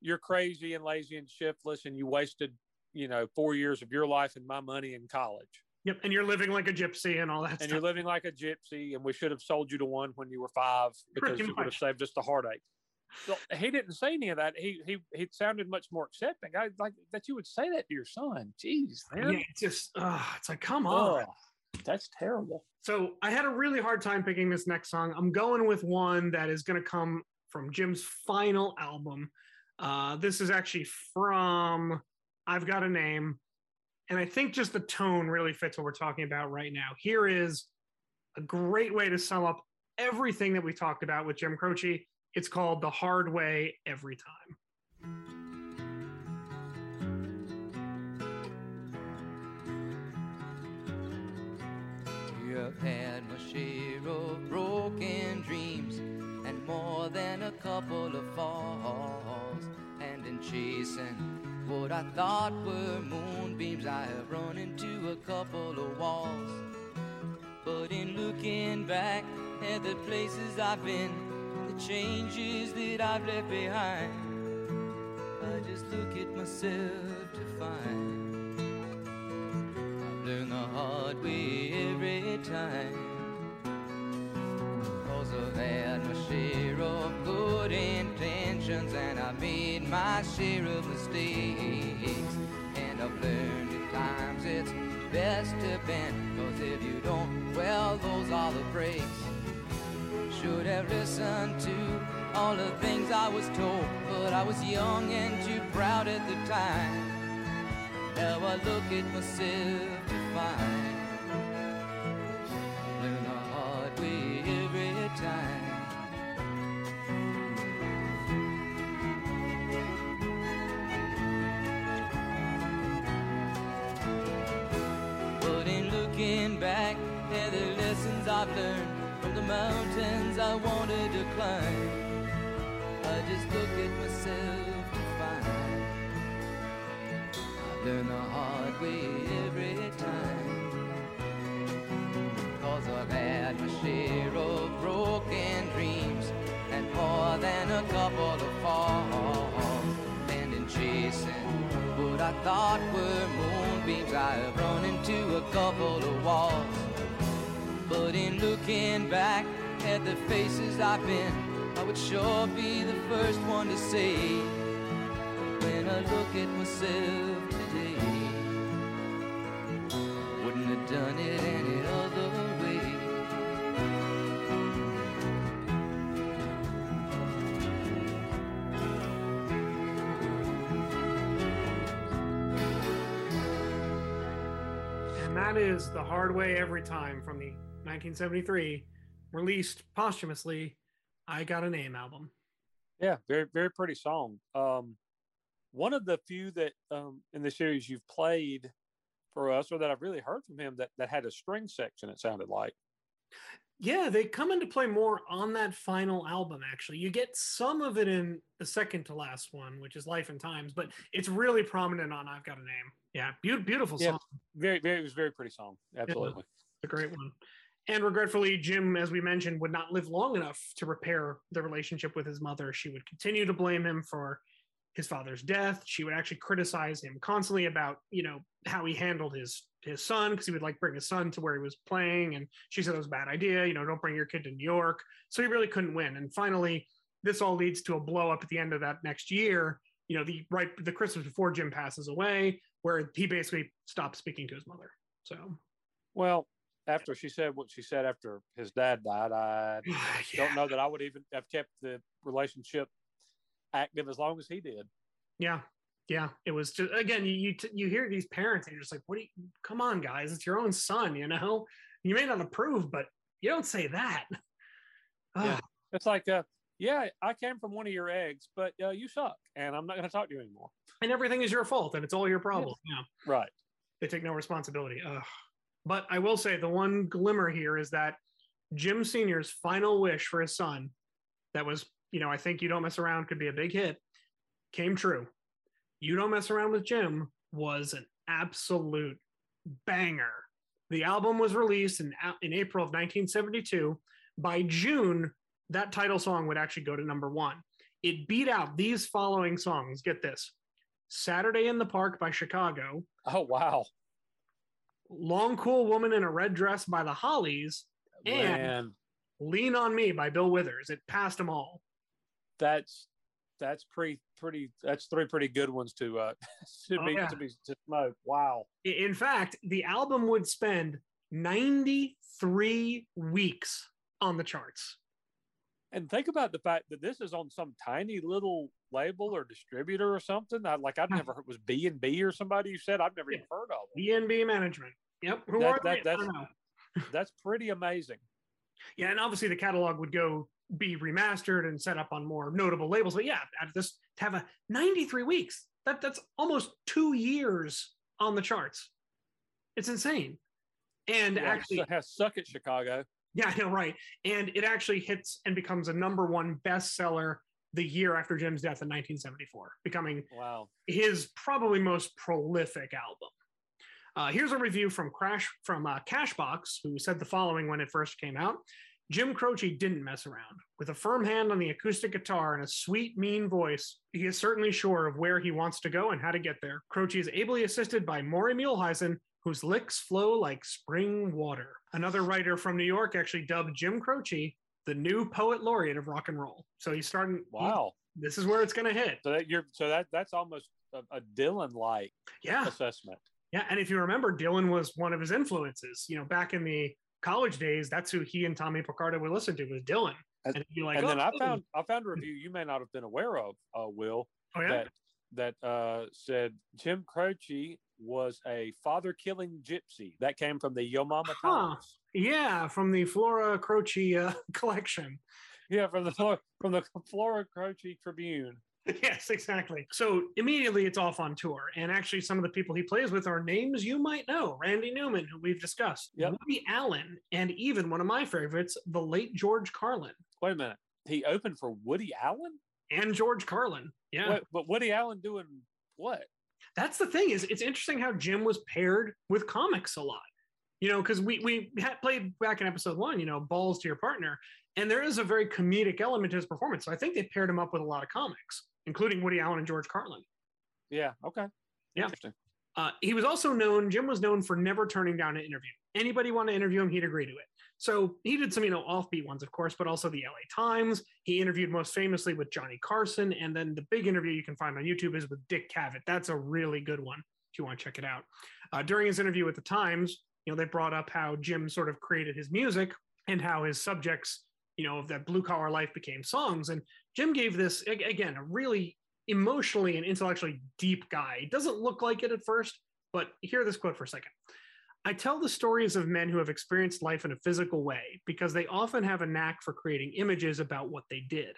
B: you're crazy and lazy and shiftless and you wasted, you know, four years of your life and my money in college.
C: Yep, and you're living like a gypsy and all that
B: And
C: stuff.
B: you're living like a gypsy, and we should have sold you to one when you were five because
C: Pretty
B: it would have saved us the heartache. So he didn't say any of that. He he he sounded much more accepting. I like that you would say that to your son. Jeez,
C: yeah,
B: man.
C: it's just uh, it's like come on.
B: Oh, that's terrible.
C: So I had a really hard time picking this next song. I'm going with one that is going to come from Jim's final album. Uh, this is actually from I've Got a Name. And I think just the tone really fits what we're talking about right now. Here is a great way to sum up everything that we talked about with Jim Croce. It's called The Hard Way Every Time.
D: Had my share of broken dreams and more than a couple of falls. And in chasing what I thought were moonbeams, I have run into a couple of walls. But in looking back at the places I've been, the changes that I've left behind, I just look at myself to find. I've learned the hard way every time. Cause I've had my share of good intentions and I made my share of mistakes. And I've learned at times it's best to bend. Cause if you don't, well, those are the breaks. Should have listened to all the things I was told, but I was young and too proud at the time. Now I look at myself to find. Learn the hard way every time. But in looking back at the lessons I've learned mountains I wanted to climb. I just look at myself to find. I learn the hard way every time. Cause I've had my share of broken dreams and more than a couple of falls. Landing chasing what I thought were moonbeams. I have run into a couple of walls. But in looking back at the faces I've been, I would sure be the first one to say when I look at myself today, wouldn't have done it any other way.
C: And that is The Hard Way Every Time from the 1973, released posthumously, I Got a Name album.
B: Yeah, very very pretty song. Um, one of the few that um, in the series you've played for us, or that I've really heard from him that that had a string section. It sounded like.
C: Yeah, they come into play more on that final album, actually. You get some of it in the second to last one, which is Life and Times, but it's really prominent on I've Got a Name. Yeah, be- beautiful
B: Yeah.
C: song.
B: Very very it was a very pretty song. Absolutely.
C: a great one. And regretfully, Jim, as we mentioned, would not live long enough to repair the relationship with his mother. She would continue to blame him for his father's death. She would actually criticize him constantly about, you know, how he handled his his son because he would like bring his son to where he was playing, and she said it was a bad idea. You know, don't bring your kid to New York. So he really couldn't win. And finally, this all leads to a blow up at the end of that next year. You know, the right the Christmas before Jim passes away, where he basically stopped speaking to his mother. So
B: Well, after she said what she said after his dad died, I [SIGHS] don't know that I would even have kept the relationship active as long as he did.
C: Yeah, yeah. It was just again, you you, t- you hear these parents, and you're just like, "What? Do you, come on, guys! It's your own son. You know, you may not approve, but you don't say that." [SIGHS]
B: Yeah. It's like, uh, yeah, I came from one of your eggs, but uh, you suck, and I'm not going to talk to you anymore.
C: and everything is your fault, and it's all your problem. Yeah,
B: Right.
C: they take no responsibility. Ugh. But I will say the one glimmer here is that Jim Senior's final wish for his son, that was, you know, I think you don't mess around could be a big hit, came true. You don't mess around with Jim was an absolute banger. The album was released in in April of 1972. By June, that title song would actually go to number one. It beat out these following songs. Get this: "Saturday in the Park" by Chicago,
B: Oh, wow.
C: Long Cool Woman in a Red Dress by the Hollies, And-
B: Man,
C: Lean on Me by Bill Withers. It passed them all.
B: that's that's pretty pretty that's three pretty good ones to uh [LAUGHS] to
C: Oh,
B: be
C: yeah.
B: to be to smoke. Wow.
C: In fact, the album would spend 93 weeks on the charts.
B: And think about the fact that this is on some tiny little label or distributor or something. I, like I'd never heard was B and B or somebody you said I've never
C: Yeah.
B: even heard of. B
C: and B Management. Yep. Who
B: That-
C: are
B: that-
C: they? I
B: that's-
C: don't know.
B: That's pretty amazing. [LAUGHS]
C: Yeah, and obviously the catalog would go be remastered and set up on more notable labels. But yeah, at this to have a 93 weeks, that that's almost two years on the charts. It's insane. And
B: Yeah,
C: actually,
B: has suck at Chicago.
C: Yeah, I know, right. And it actually hits and becomes a number one bestseller the year after Jim's death in 1974, becoming
B: Wow.
C: his probably most prolific album. Uh, here's a review from Crash from uh, Cashbox, who said the following when it first came out. Jim Croce didn't mess around. With a firm hand on the acoustic guitar and a sweet, mean voice, he is certainly sure of where he wants to go and how to get there. Croce is ably assisted by Maury Muehleisen, whose licks flow like spring water. Another writer from New York actually dubbed Jim Croce the new poet laureate of rock and roll. So he's starting. he-
B: Wow.
C: this is where it's going to hit.
B: So that you're so that that's almost a, a Dylan like
C: Yeah.
B: assessment.
C: Yeah, and if you remember, Dylan was one of his influences. You know, back in the college days, that's who he and Tommy Picardo would listen to was Dylan.
B: And-
C: And like,
B: and
C: "Oh,
B: then I found I found a review you may not have been aware of, uh, Will,
C: oh yeah,
B: that that uh, said Jim Croce was a father killing gypsy. That came from the Yo Mama
C: Huh.
B: Times.
C: yeah, from the Flora Croce uh, [LAUGHS] collection.
B: Yeah, from the Flor- [LAUGHS] from the Flora Croce Tribune. [LAUGHS]
C: yes, exactly. So immediately it's off on tour, and actually some of the people he plays with are names you might know: Randy Newman, who we've discussed,
B: Yep.
C: Woody Allen, and even one of my favorites, the late George Carlin
B: Wait a minute. He opened for Woody Allen?
C: and George Carlin. Yeah.
B: Wait, but Woody Allen doing what?
C: That's the thing is it's interesting how jim was paired with comics a lot you know because we we had played back in episode one you know balls to your partner and there is a very comedic element to his performance so i think they paired him up with a lot of comics including woody allen and george carlin
B: Yeah, okay.
C: Yeah.
B: Interesting.
C: Uh, he was also known, Jim was known for never turning down an interview. Anybody want to interview him, he'd agree to it. So he did some, you know, offbeat ones, of course, but also the LA Times. He interviewed most famously with Johnny Carson. And then the big interview you can find on YouTube is with Dick Cavett. That's a really good one if you want to check it out. Uh, during his interview with the Times, you know, they brought up how Jim sort of created his music and how his subjects, you know, of that blue collar life became songs. And Jim gave this, again, a really emotionally and intellectually deep guy. It doesn't look like it at first, but hear this quote for a second. I tell the stories of men who have experienced life in a physical way because they often have a knack for creating images about what they did.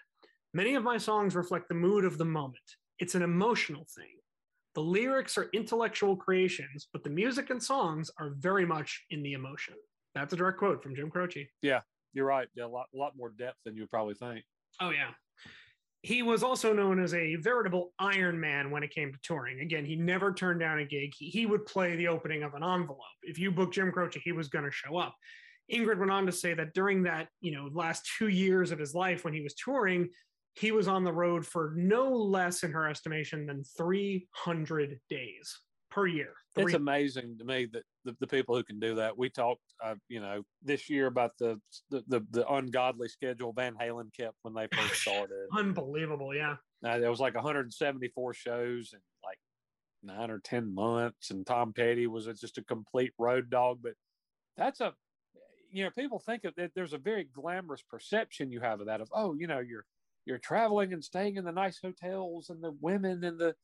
C: Many of my songs reflect the mood of the moment. It's an emotional thing. The lyrics are intellectual creations, but the music and songs are very much in the emotion. That's a direct quote from Jim Croce.
B: Yeah, you're right. Yeah, a lot, a lot more depth than you probably think.
C: Oh, yeah. He was also known as a veritable Iron Man when it came to touring. Again, he never turned down a gig. He, he would play the opening of an envelope. If you booked Jim Croce, he was going to show up. Ingrid went on to say that during that, you know, last two years of his life when he was touring, he was on the road for no less, in her estimation, than 300 days per year.
B: It's amazing to me that the, the people who can do that. We talked, uh, you know, this year about the, the the the ungodly schedule Van Halen kept when they [LAUGHS] first started.
C: unbelievable. Yeah.
B: Uh, there was like 174 shows in like nine or ten months, and Tom Petty was a- just a complete road dog. But that's a, you know, people think of that. There's a very glamorous perception you have of that. Of oh, you know, you're you're traveling and staying in the nice hotels and the women and the,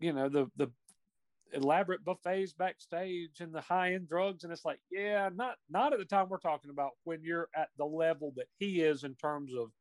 B: you know, the the elaborate buffets backstage and the high end drugs. And it's like, yeah, not not at the time we're talking about when you're at the level that he is in terms of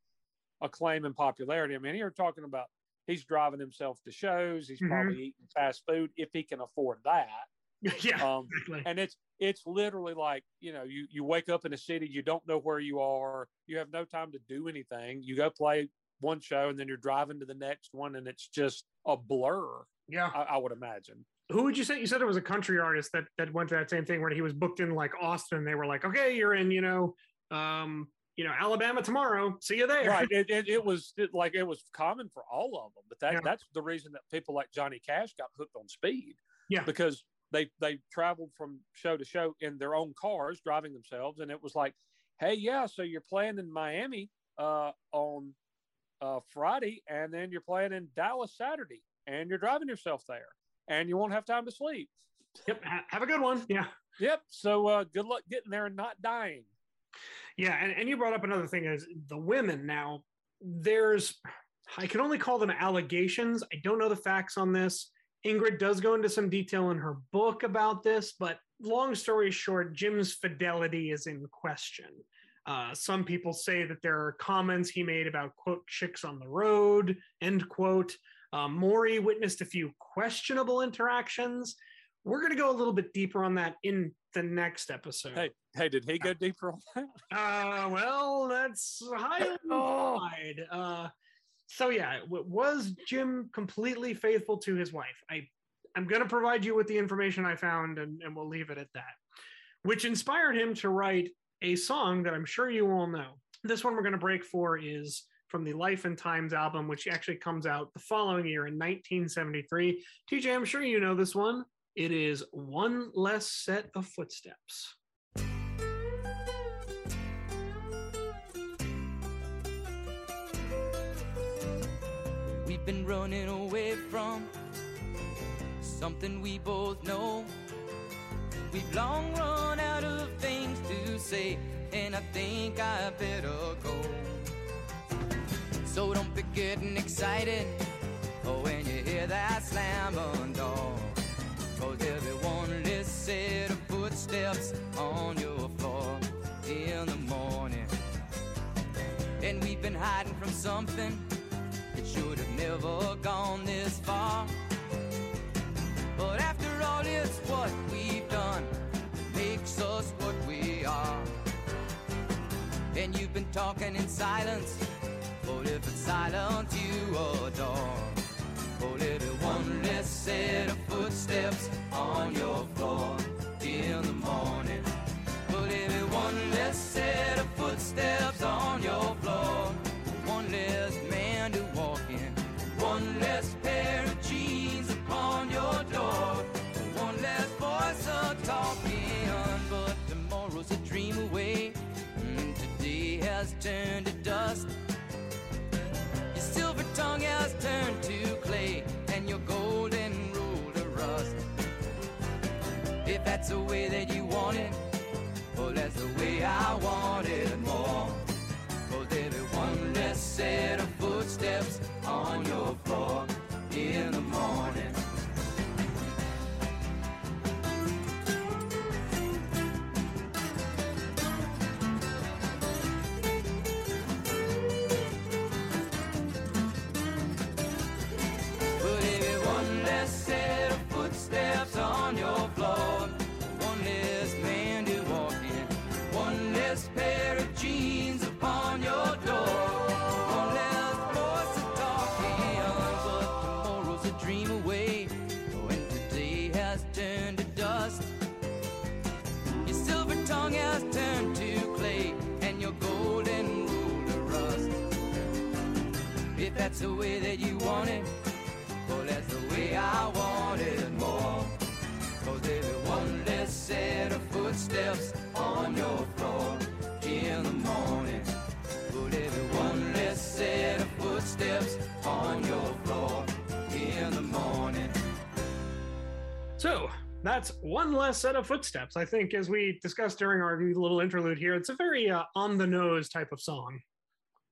B: acclaim and popularity. I mean, you're talking about he's driving himself to shows. He's
C: Mhm.
B: probably eating fast food if he can afford that. [LAUGHS]
C: yeah.
B: Um,
C: exactly.
B: and it's it's literally like you know you you wake up in a city you don't know where you are you have no time to do anything you go play one show and then you're driving to the next one and it's just a blur
C: yeah.
B: I, I would imagine
C: Who would you say? You said it was a country artist that that went to that same thing where he was booked in like Austin. They were like, okay, you're in, you know, um, you know, Alabama tomorrow. See you there.
B: right it, [LAUGHS] it, it was it, like it was common for all of them but that
C: Yeah.
B: that's the reason that people like johnny cash got hooked on speed
C: Yeah.
B: because they they traveled from show to show in their own cars driving themselves and it was like hey yeah so you're playing in miami uh on uh friday and then you're playing in dallas saturday and you're driving yourself there and you won't have time to sleep
C: Yep. ha- have a good one. Yeah.
B: yep so uh good luck getting there and not dying
C: Yeah. And, and you brought up another thing is the women. Now, there's, I can only call them allegations. I don't know the facts on this. Ingrid does go into some detail in her book about this, but long story short, Jim's fidelity is in question. Uh, some people say that there are comments he made about, quote, chicks on the road, end quote. Uh, Maury witnessed a few questionable interactions. We're going to go a little bit deeper on that in the next episode.
B: hey hey did he go deeper on that
C: Uh, well, that's highly [LAUGHS]
B: Oh.
C: implied. Uh, so yeah, was Jim completely faithful to his wife? I, I'm going to provide you with the information I found, and, and we'll leave it at that. Which inspired him to write a song that I'm sure you all know. This one we're going to break for is from the Life and Times album, which actually comes out the following year in 1973. TJ, I'm sure you know this one. It is One Less Set of Footsteps.
D: We've been running away from something we both know. We've long run out of things to say, and I think I better go. So don't be getting excited oh, when you hear that slam on door. Cause one less set of footsteps on your floor in the morning. And we've been hiding from something it should have never gone this far. But after all, it's what we've done that makes us what we are. And you've been talking in silence, but if it's silence you adore, well, it'll one less set of footsteps on your floor in the morning. But it'll one less turn to clay and your golden rule to rust. If that's the way that you want it, well, that's the way I want it more. Cause every one less set of footsteps that's the way that you want it. Oh, that's the way I want it more. Cause there'll be one less set of footsteps on your floor in the morning. But there'll be one less set of footsteps on your floor in the morning.
C: So that's one less set of footsteps. I think, as we discussed during our little interlude here, it's a very uh, on the nose type of song.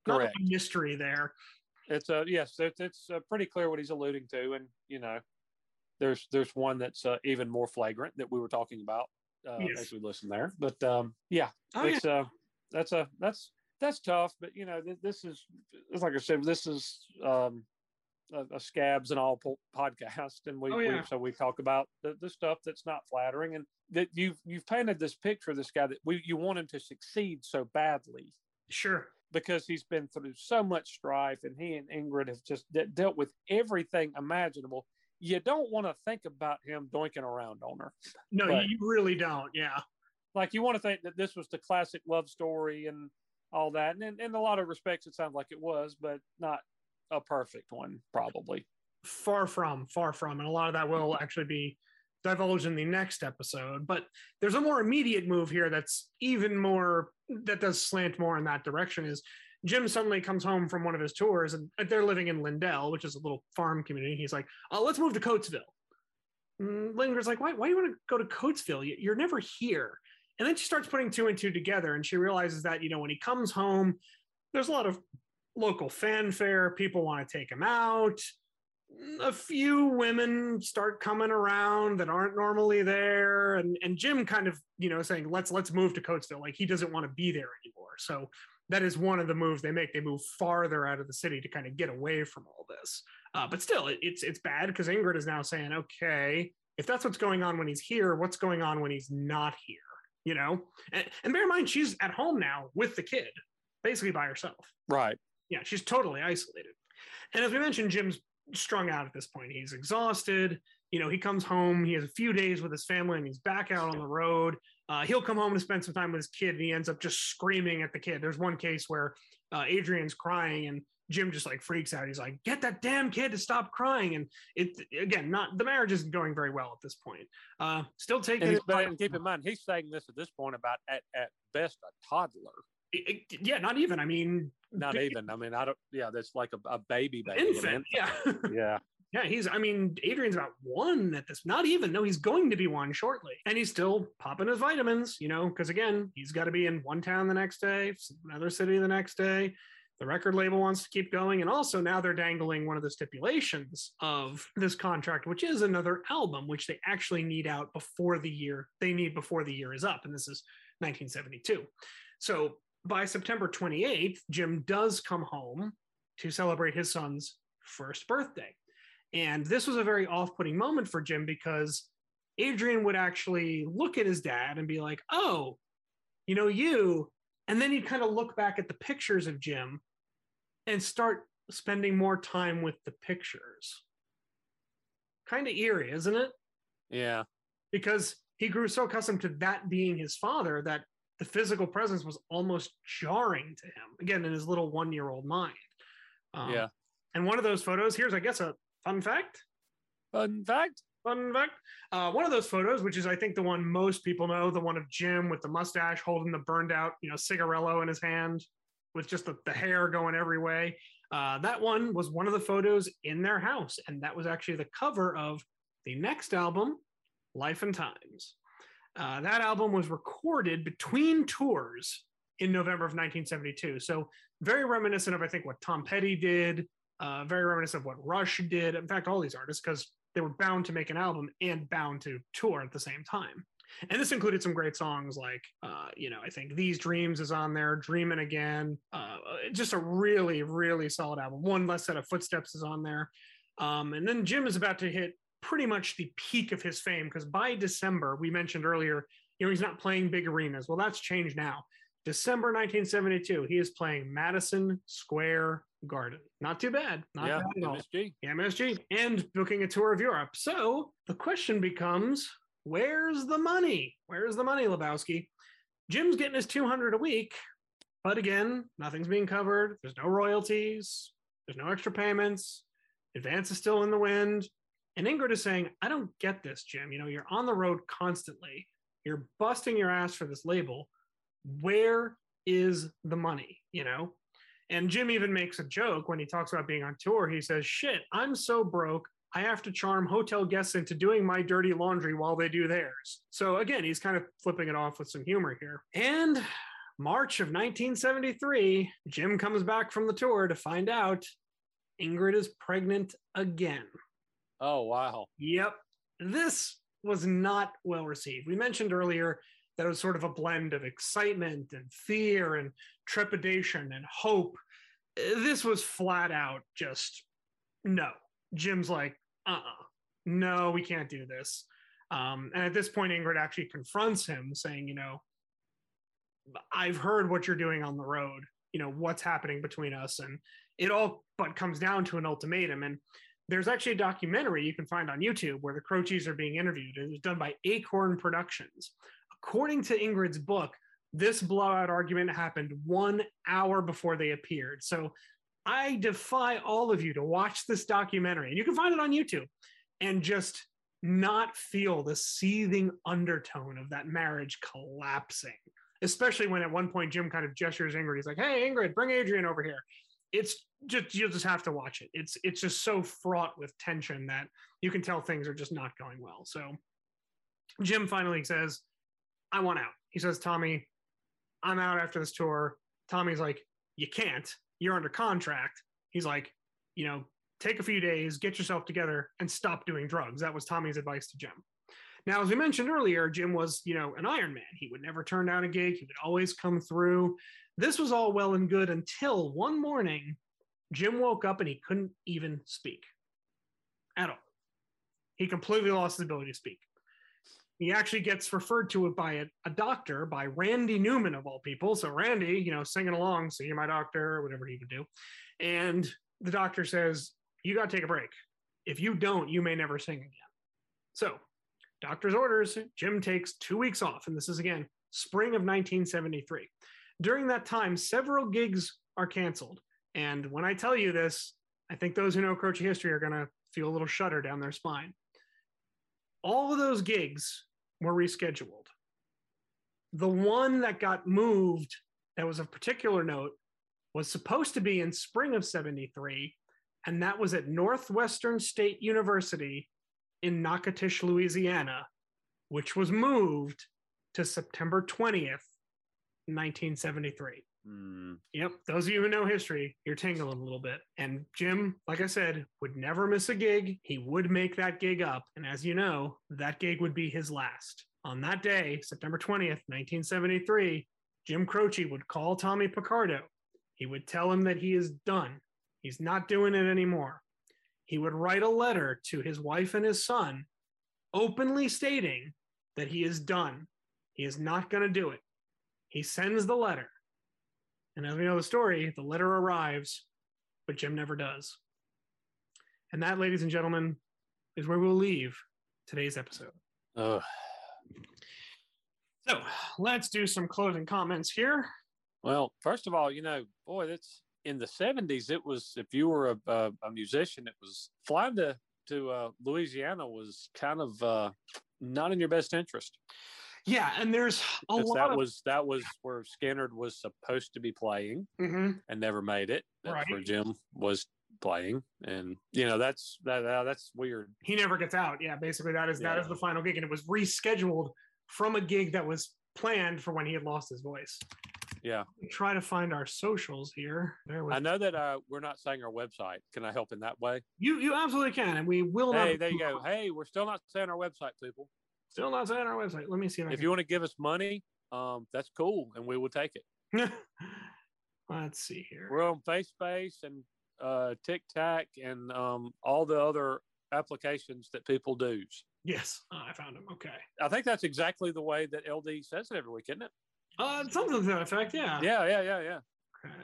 C: Not a mystery there.
B: It's a yes, it's, it's uh, pretty clear what he's alluding to, and you know, there's there's one that's uh, even more flagrant that we were talking about uh,
C: Yes.
B: as we listen there. But um, yeah,
C: Oh, yeah.
B: it's uh, that's a that's that's tough. But you know, th- this is it's like I said, this is um, a, a scabs and all po- podcast, and we,
C: Oh,
B: we so we talk about the, the stuff that's not flattering, and that you've you've painted this picture of this guy that we you want him to succeed so badly
C: Sure.
B: Because he's been through so much strife and he and Ingrid have just de- dealt with everything imaginable. You don't want to think about him doinking around on her.
C: No,
B: But-
C: you really don't. Yeah.
B: Like you want to think that this was the classic love story and all that. And in, in a lot of respects, it sounds like it was, but not a perfect one, probably.
C: Far from, far from. And a lot of that will [LAUGHS] actually be divulged in the next episode. But there's a more immediate move here that's even more, that does slant more in that direction is Jim suddenly comes home from one of his tours and they're living in Lyndell, which is a little farm community. He's like, oh, let's move to Coatesville. Mm, Ingrid's like, why, why do you want to go to Coatesville? You're never here. And then she starts putting two and two together and she realizes that, you know, when he comes home, there's a lot of local fanfare. People want to take him out. A few women start coming around that aren't normally there. And, and Jim kind of, you know, saying, let's, let's move to Coatesville. Like he doesn't want to be there anymore. So that is one of the moves they make. They move farther out of the city to kind of get away from all this. Uh, but still, it, it's it's bad because Ingrid is now saying, okay, if that's what's going on when he's here, what's going on when he's not here? You know, and, and bear in mind she's at home now with the kid, basically by herself.
B: Right.
C: Yeah, she's totally isolated. And as we mentioned, Jim's strung out at this point. He's exhausted. You know, he comes home. He has a few days with his family, and he's back out on the road. Uh, he'll come home to spend some time with his kid, and he ends up just screaming at the kid. There's one case where uh, Adrian's crying, and Jim just like freaks out. He's like, "Get that damn kid to stop crying!" And it again, not the marriage isn't going very well at this point. Uh, still taking.
B: And,
C: his
B: but and keep in mind, he's saying this at this point about at, at best a toddler.
C: it- it- yeah, not even. I mean,
B: Not even. I mean, I don't. Yeah, that's like a, a baby baby. an
C: infant. Yeah. [LAUGHS]
B: Yeah.
C: Yeah, he's, I mean, Adrian's about one at this, not even. No, he's going to be one shortly. And he's still popping his vitamins, you know, because again, he's got to be in one town the next day, another city the next day. The record label wants to keep going. And also now they're dangling one of the stipulations of this contract, which is another album, which they actually need out before the year, they need before the year is up. And this is 1972. So by September 28th, Jim does come home to celebrate his son's first birthday. And this was a very off putting moment for Jim because Adrian would actually look at his dad and be like, oh, you know, you. And then he'd kind of look back at the pictures of Jim and start spending more time with the pictures. Kind of eerie, isn't it?
B: Yeah.
C: Because he grew so accustomed to that being his father that the physical presence was almost jarring to him, again, in his little one year old mind. Um,
B: Yeah.
C: And one of those photos, here's, I guess, a fun fact.
B: Fun fact,
C: Fun fact. Uh, one of those photos, which is, I think, the one most people know, the one of Jim with the mustache holding the burned out, you know, cigarello in his hand with just the, the hair going every way. Uh, that one was one of the photos in their house. And that was actually the cover of the next album, Life and Times. Uh, that album was recorded between tours in November of 1972. So very reminiscent of, I think, what Tom Petty did, uh, very reminiscent of what Rush did. In fact, all these artists, because they were bound to make an album and bound to tour at the same time. And this included some great songs like, uh, you know, I think These Dreams is on there, Dreaming Again. Uh, just a really, really solid album. One Less Set of Footsteps is on there. Um, and then Jim is about to hit pretty much the peak of his fame because by December, we mentioned earlier, you know, he's not playing big arenas. Well, that's changed now. December 1972, he is playing Madison Square Garden. Not too bad. Not
B: yeah,
C: bad at all.
B: MSG.
C: MSG and booking a tour of Europe. So the question becomes where's the money? Where's the money, Lebowski? Jim's getting his 200 a week, but again, nothing's being covered. There's no royalties, there's no extra payments. Advance is still in the wind. And Ingrid is saying, I don't get this, Jim. You know, you're on the road constantly, you're busting your ass for this label. Where is the money? You know? And Jim even makes a joke when he talks about being on tour. He says, Shit, I'm so broke. I have to charm hotel guests into doing my dirty laundry while they do theirs. So again, he's kind of flipping it off with some humor here. And March of 1973, Jim comes back from the tour to find out Ingrid is pregnant again.
B: Oh wow.
C: Yep. This was not well received. We mentioned earlier that it was sort of a blend of excitement and fear and trepidation and hope. This was flat out just no. Jim's like, uh uh no, we can't do this. Um, and at this point, Ingrid actually confronts him, saying, you know, I've heard what you're doing on the road, you know, what's happening between us. And it all but comes down to an ultimatum. And there's actually a documentary you can find on YouTube where the Croces are being interviewed. It was done by Acorn Productions. According to Ingrid's book, this blowout argument happened one hour before they appeared. So I defy all of you to watch this documentary, and you can find it on YouTube, and just not feel the seething undertone of that marriage collapsing. Especially when at one point Jim kind of gestures Ingrid. He's like, "Hey, Ingrid, bring Adrian over here." It's just you'll just have to watch it. It's it's just so fraught with tension that you can tell things are just not going well. So Jim finally says, "I want out." He says, "Tommy, I'm out after this tour." Tommy's like, "You can't. You're under contract." He's like, "You know, take a few days, get yourself together, and stop doing drugs." That was Tommy's advice to Jim. Now, as we mentioned earlier, Jim was, you know, an Iron Man. He would never turn down a gig. He would always come through. This was all well and good until one morning, Jim woke up and he couldn't even speak at all. He completely lost his ability to speak. He actually gets referred to it by a, a doctor, by Randy Newman of all people. So Randy, you know, singing along, so you're my doctor, or whatever he would do. And the doctor says, You got to take a break. If you don't, you may never sing again. So, doctor's orders, Jim takes two weeks off. And this is again spring of 1973. During that time, several gigs are canceled. And when I tell you this, I think those who know Croce history are going to feel a little shudder down their spine. All of those gigs were rescheduled. The one that got moved that was of particular note was supposed to be in spring of 73, and that was at Northwestern State University in Natchitoches, Louisiana, which was moved to September 20th, 1973.
B: Hmm.
C: Yep. Those of you who know history, you're tingling a little bit. And Jim, like I said, would never miss a gig. He would make that gig up. And as you know, that gig would be his last. On that day, September 20th, 1973, Jim Croce would call Tommy Picardo. He would tell him that he is done. He's not doing it anymore. He would write a letter to his wife and his son, openly stating that he is done. He is not going to do it. He sends the letter. And as we know the story, the letter arrives, but Jim never does. And that, ladies and gentlemen, is where we'll leave today's episode.
B: Ugh.
C: So let's do some closing comments here.
B: Well, first of all, you know, boy, that's in the '70s. It was if you were a, a, a musician, it was flying to to uh, Louisiana was kind of uh, not in your best interest.
C: Yeah, and there's a lot
B: that
C: of
B: was that was where Skynyrd was supposed to be playing
C: Mhm.
B: and never made it. That's
C: Right.
B: where Jim was playing, and you know that's that uh, that's weird.
C: he never gets out. Yeah, basically that is that
B: Yeah.
C: is the final gig, and it was rescheduled from a gig that was planned for when he had lost his voice.
B: Yeah.
C: Try to find our socials here. With
B: I know that uh, we're not saying our website. Can I help in that way?
C: you. You absolutely can, and we will not.
B: Hey, there you go. [LAUGHS] Hey, we're still not saying our website, people.
C: Still not saying our website. Let me see if,
B: If you want to give us money, um, that's cool, and we will take it. [LAUGHS]
C: Let's see here.
B: We're on FaceSpace and uh, TikTok and um, all the other applications that people do.
C: Yes, uh, I found them. Okay.
B: I think that's exactly the way that LD says it every week, isn't it?
C: Uh, something to that effect. Yeah.
B: Yeah, yeah, yeah, yeah.
C: Okay.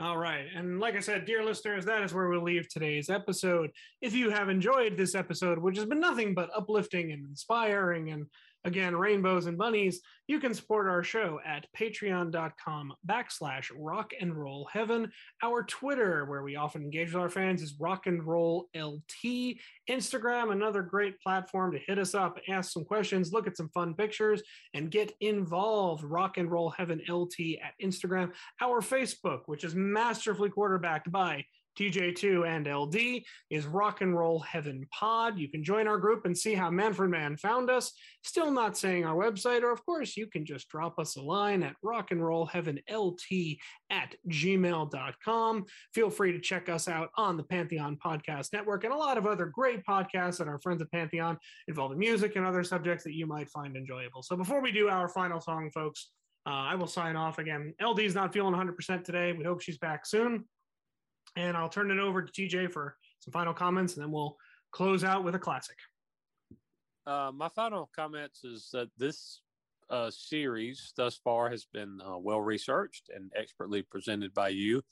C: All right. And like I said, dear listeners, that is where we'll leave today's episode. If you have enjoyed this episode, which has been nothing but uplifting and inspiring and again, rainbows and bunnies, you can support our show at patreon.com backslash rock and roll heaven. Our Twitter, where we often engage with our fans, is rock and roll LT. Instagram, another great platform to hit us up, ask some questions, look at some fun pictures, and get involved. Rock and roll heaven LT at Instagram. Our Facebook, which is masterfully quarterbacked by TJ2 and LD is Rock and Roll Heaven Pod. You can join our group and see how Manfred Mann found us. Still not saying our website, or of course, you can just drop us a line at rock and roll heaven LT at gmail.com. Feel free to check us out on the Pantheon Podcast Network and a lot of other great podcasts that our friends at Pantheon involving music and other subjects that you might find enjoyable. So before we do our final song, folks, uh, I will sign off again. LD's not feeling 100% today. We hope she's back soon. And I'll turn it over to TJ for some final comments, and then we'll close out with a classic.
B: Uh, my final comments is that this uh, series thus far has been uh, well researched and expertly presented by you,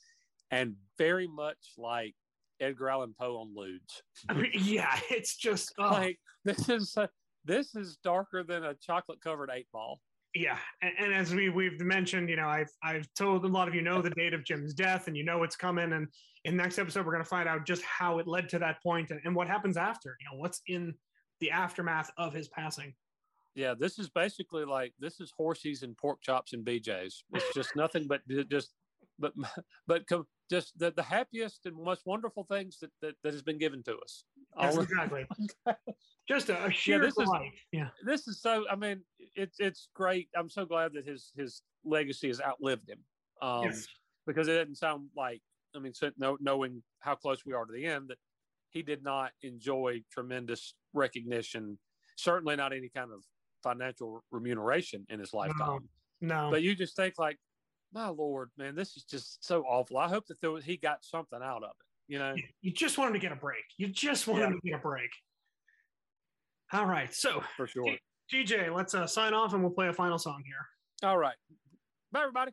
B: and very much like Edgar Allan Poe on Ludes.
C: I mean, yeah, it's just [LAUGHS] oh,
B: Like this is this is darker than a chocolate covered eight ball.
C: Yeah. And, and as we we've mentioned, you know, I've I've told a lot of you know the date of Jim's death, and you know it's coming. And in next episode, we're going to find out just how it led to that point and, and what happens after. You know, what's in the aftermath of his passing.
B: Yeah, this is basically like this is horsies and pork chops and BJ's. It's just nothing but just but [LAUGHS] but com- just the, the happiest and most wonderful things that, that, that has been given to us.
C: Yes,
B: All-
C: exactly. [LAUGHS] Just a, a sheer
B: this is-
C: yeah.
B: this is so i mean it's it's great i'm so glad that his his legacy has outlived him um
C: Yes.
B: because it doesn't sound like i mean so know, knowing how close we are to the end that he did not enjoy tremendous recognition certainly not any kind of financial remuneration in his lifetime
C: No.
B: but you just think like my lord man this is just so awful i hope that there was, he got something out of it you know
C: you- you just want him to get a break. You just want him to get a break. All right. So,
B: for sure
C: TJ, let's uh, sign off and we'll play a final song here.
B: all right bye everybody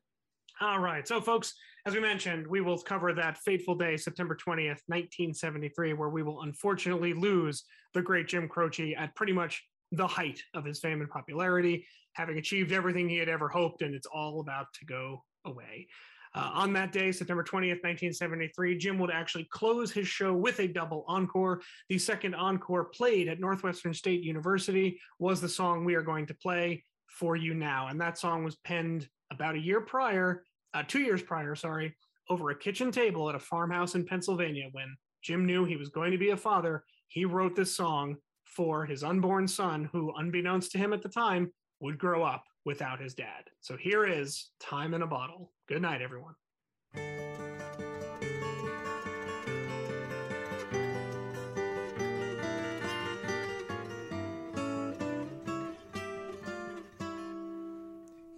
C: All right. So, folks, as we mentioned, we will cover that fateful day, September 20th, 1973, where we will unfortunately lose the great Jim Croce at pretty much the height of his fame and popularity, having achieved everything he had ever hoped, and it's all about to go away. Uh, on that day, September 20th, 1973, Jim would actually close his show with a double encore. The second encore played at Northwestern State University was the song we are going to play for you now. And that song was penned about a year prior, uh, two years prior, sorry, over a kitchen table at a farmhouse in Pennsylvania when Jim knew he was going to be a father. He wrote this song for his unborn son, who, unbeknownst to him at the time, would grow up without his dad. So here is Time in a Bottle. Good night, everyone.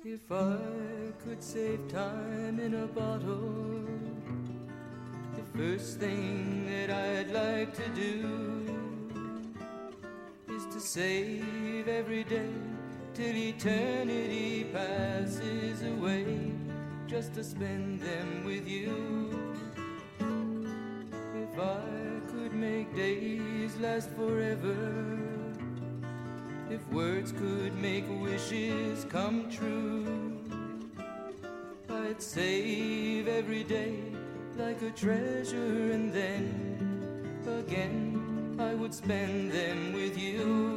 D: If I could save time in a bottle, the first thing that I'd like to do is to save every day till eternity passes away, just to spend them with you. If I could make days last forever. If words could make wishes come true, I'd save every day like a treasure, and then again I would spend them with you.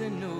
D: to know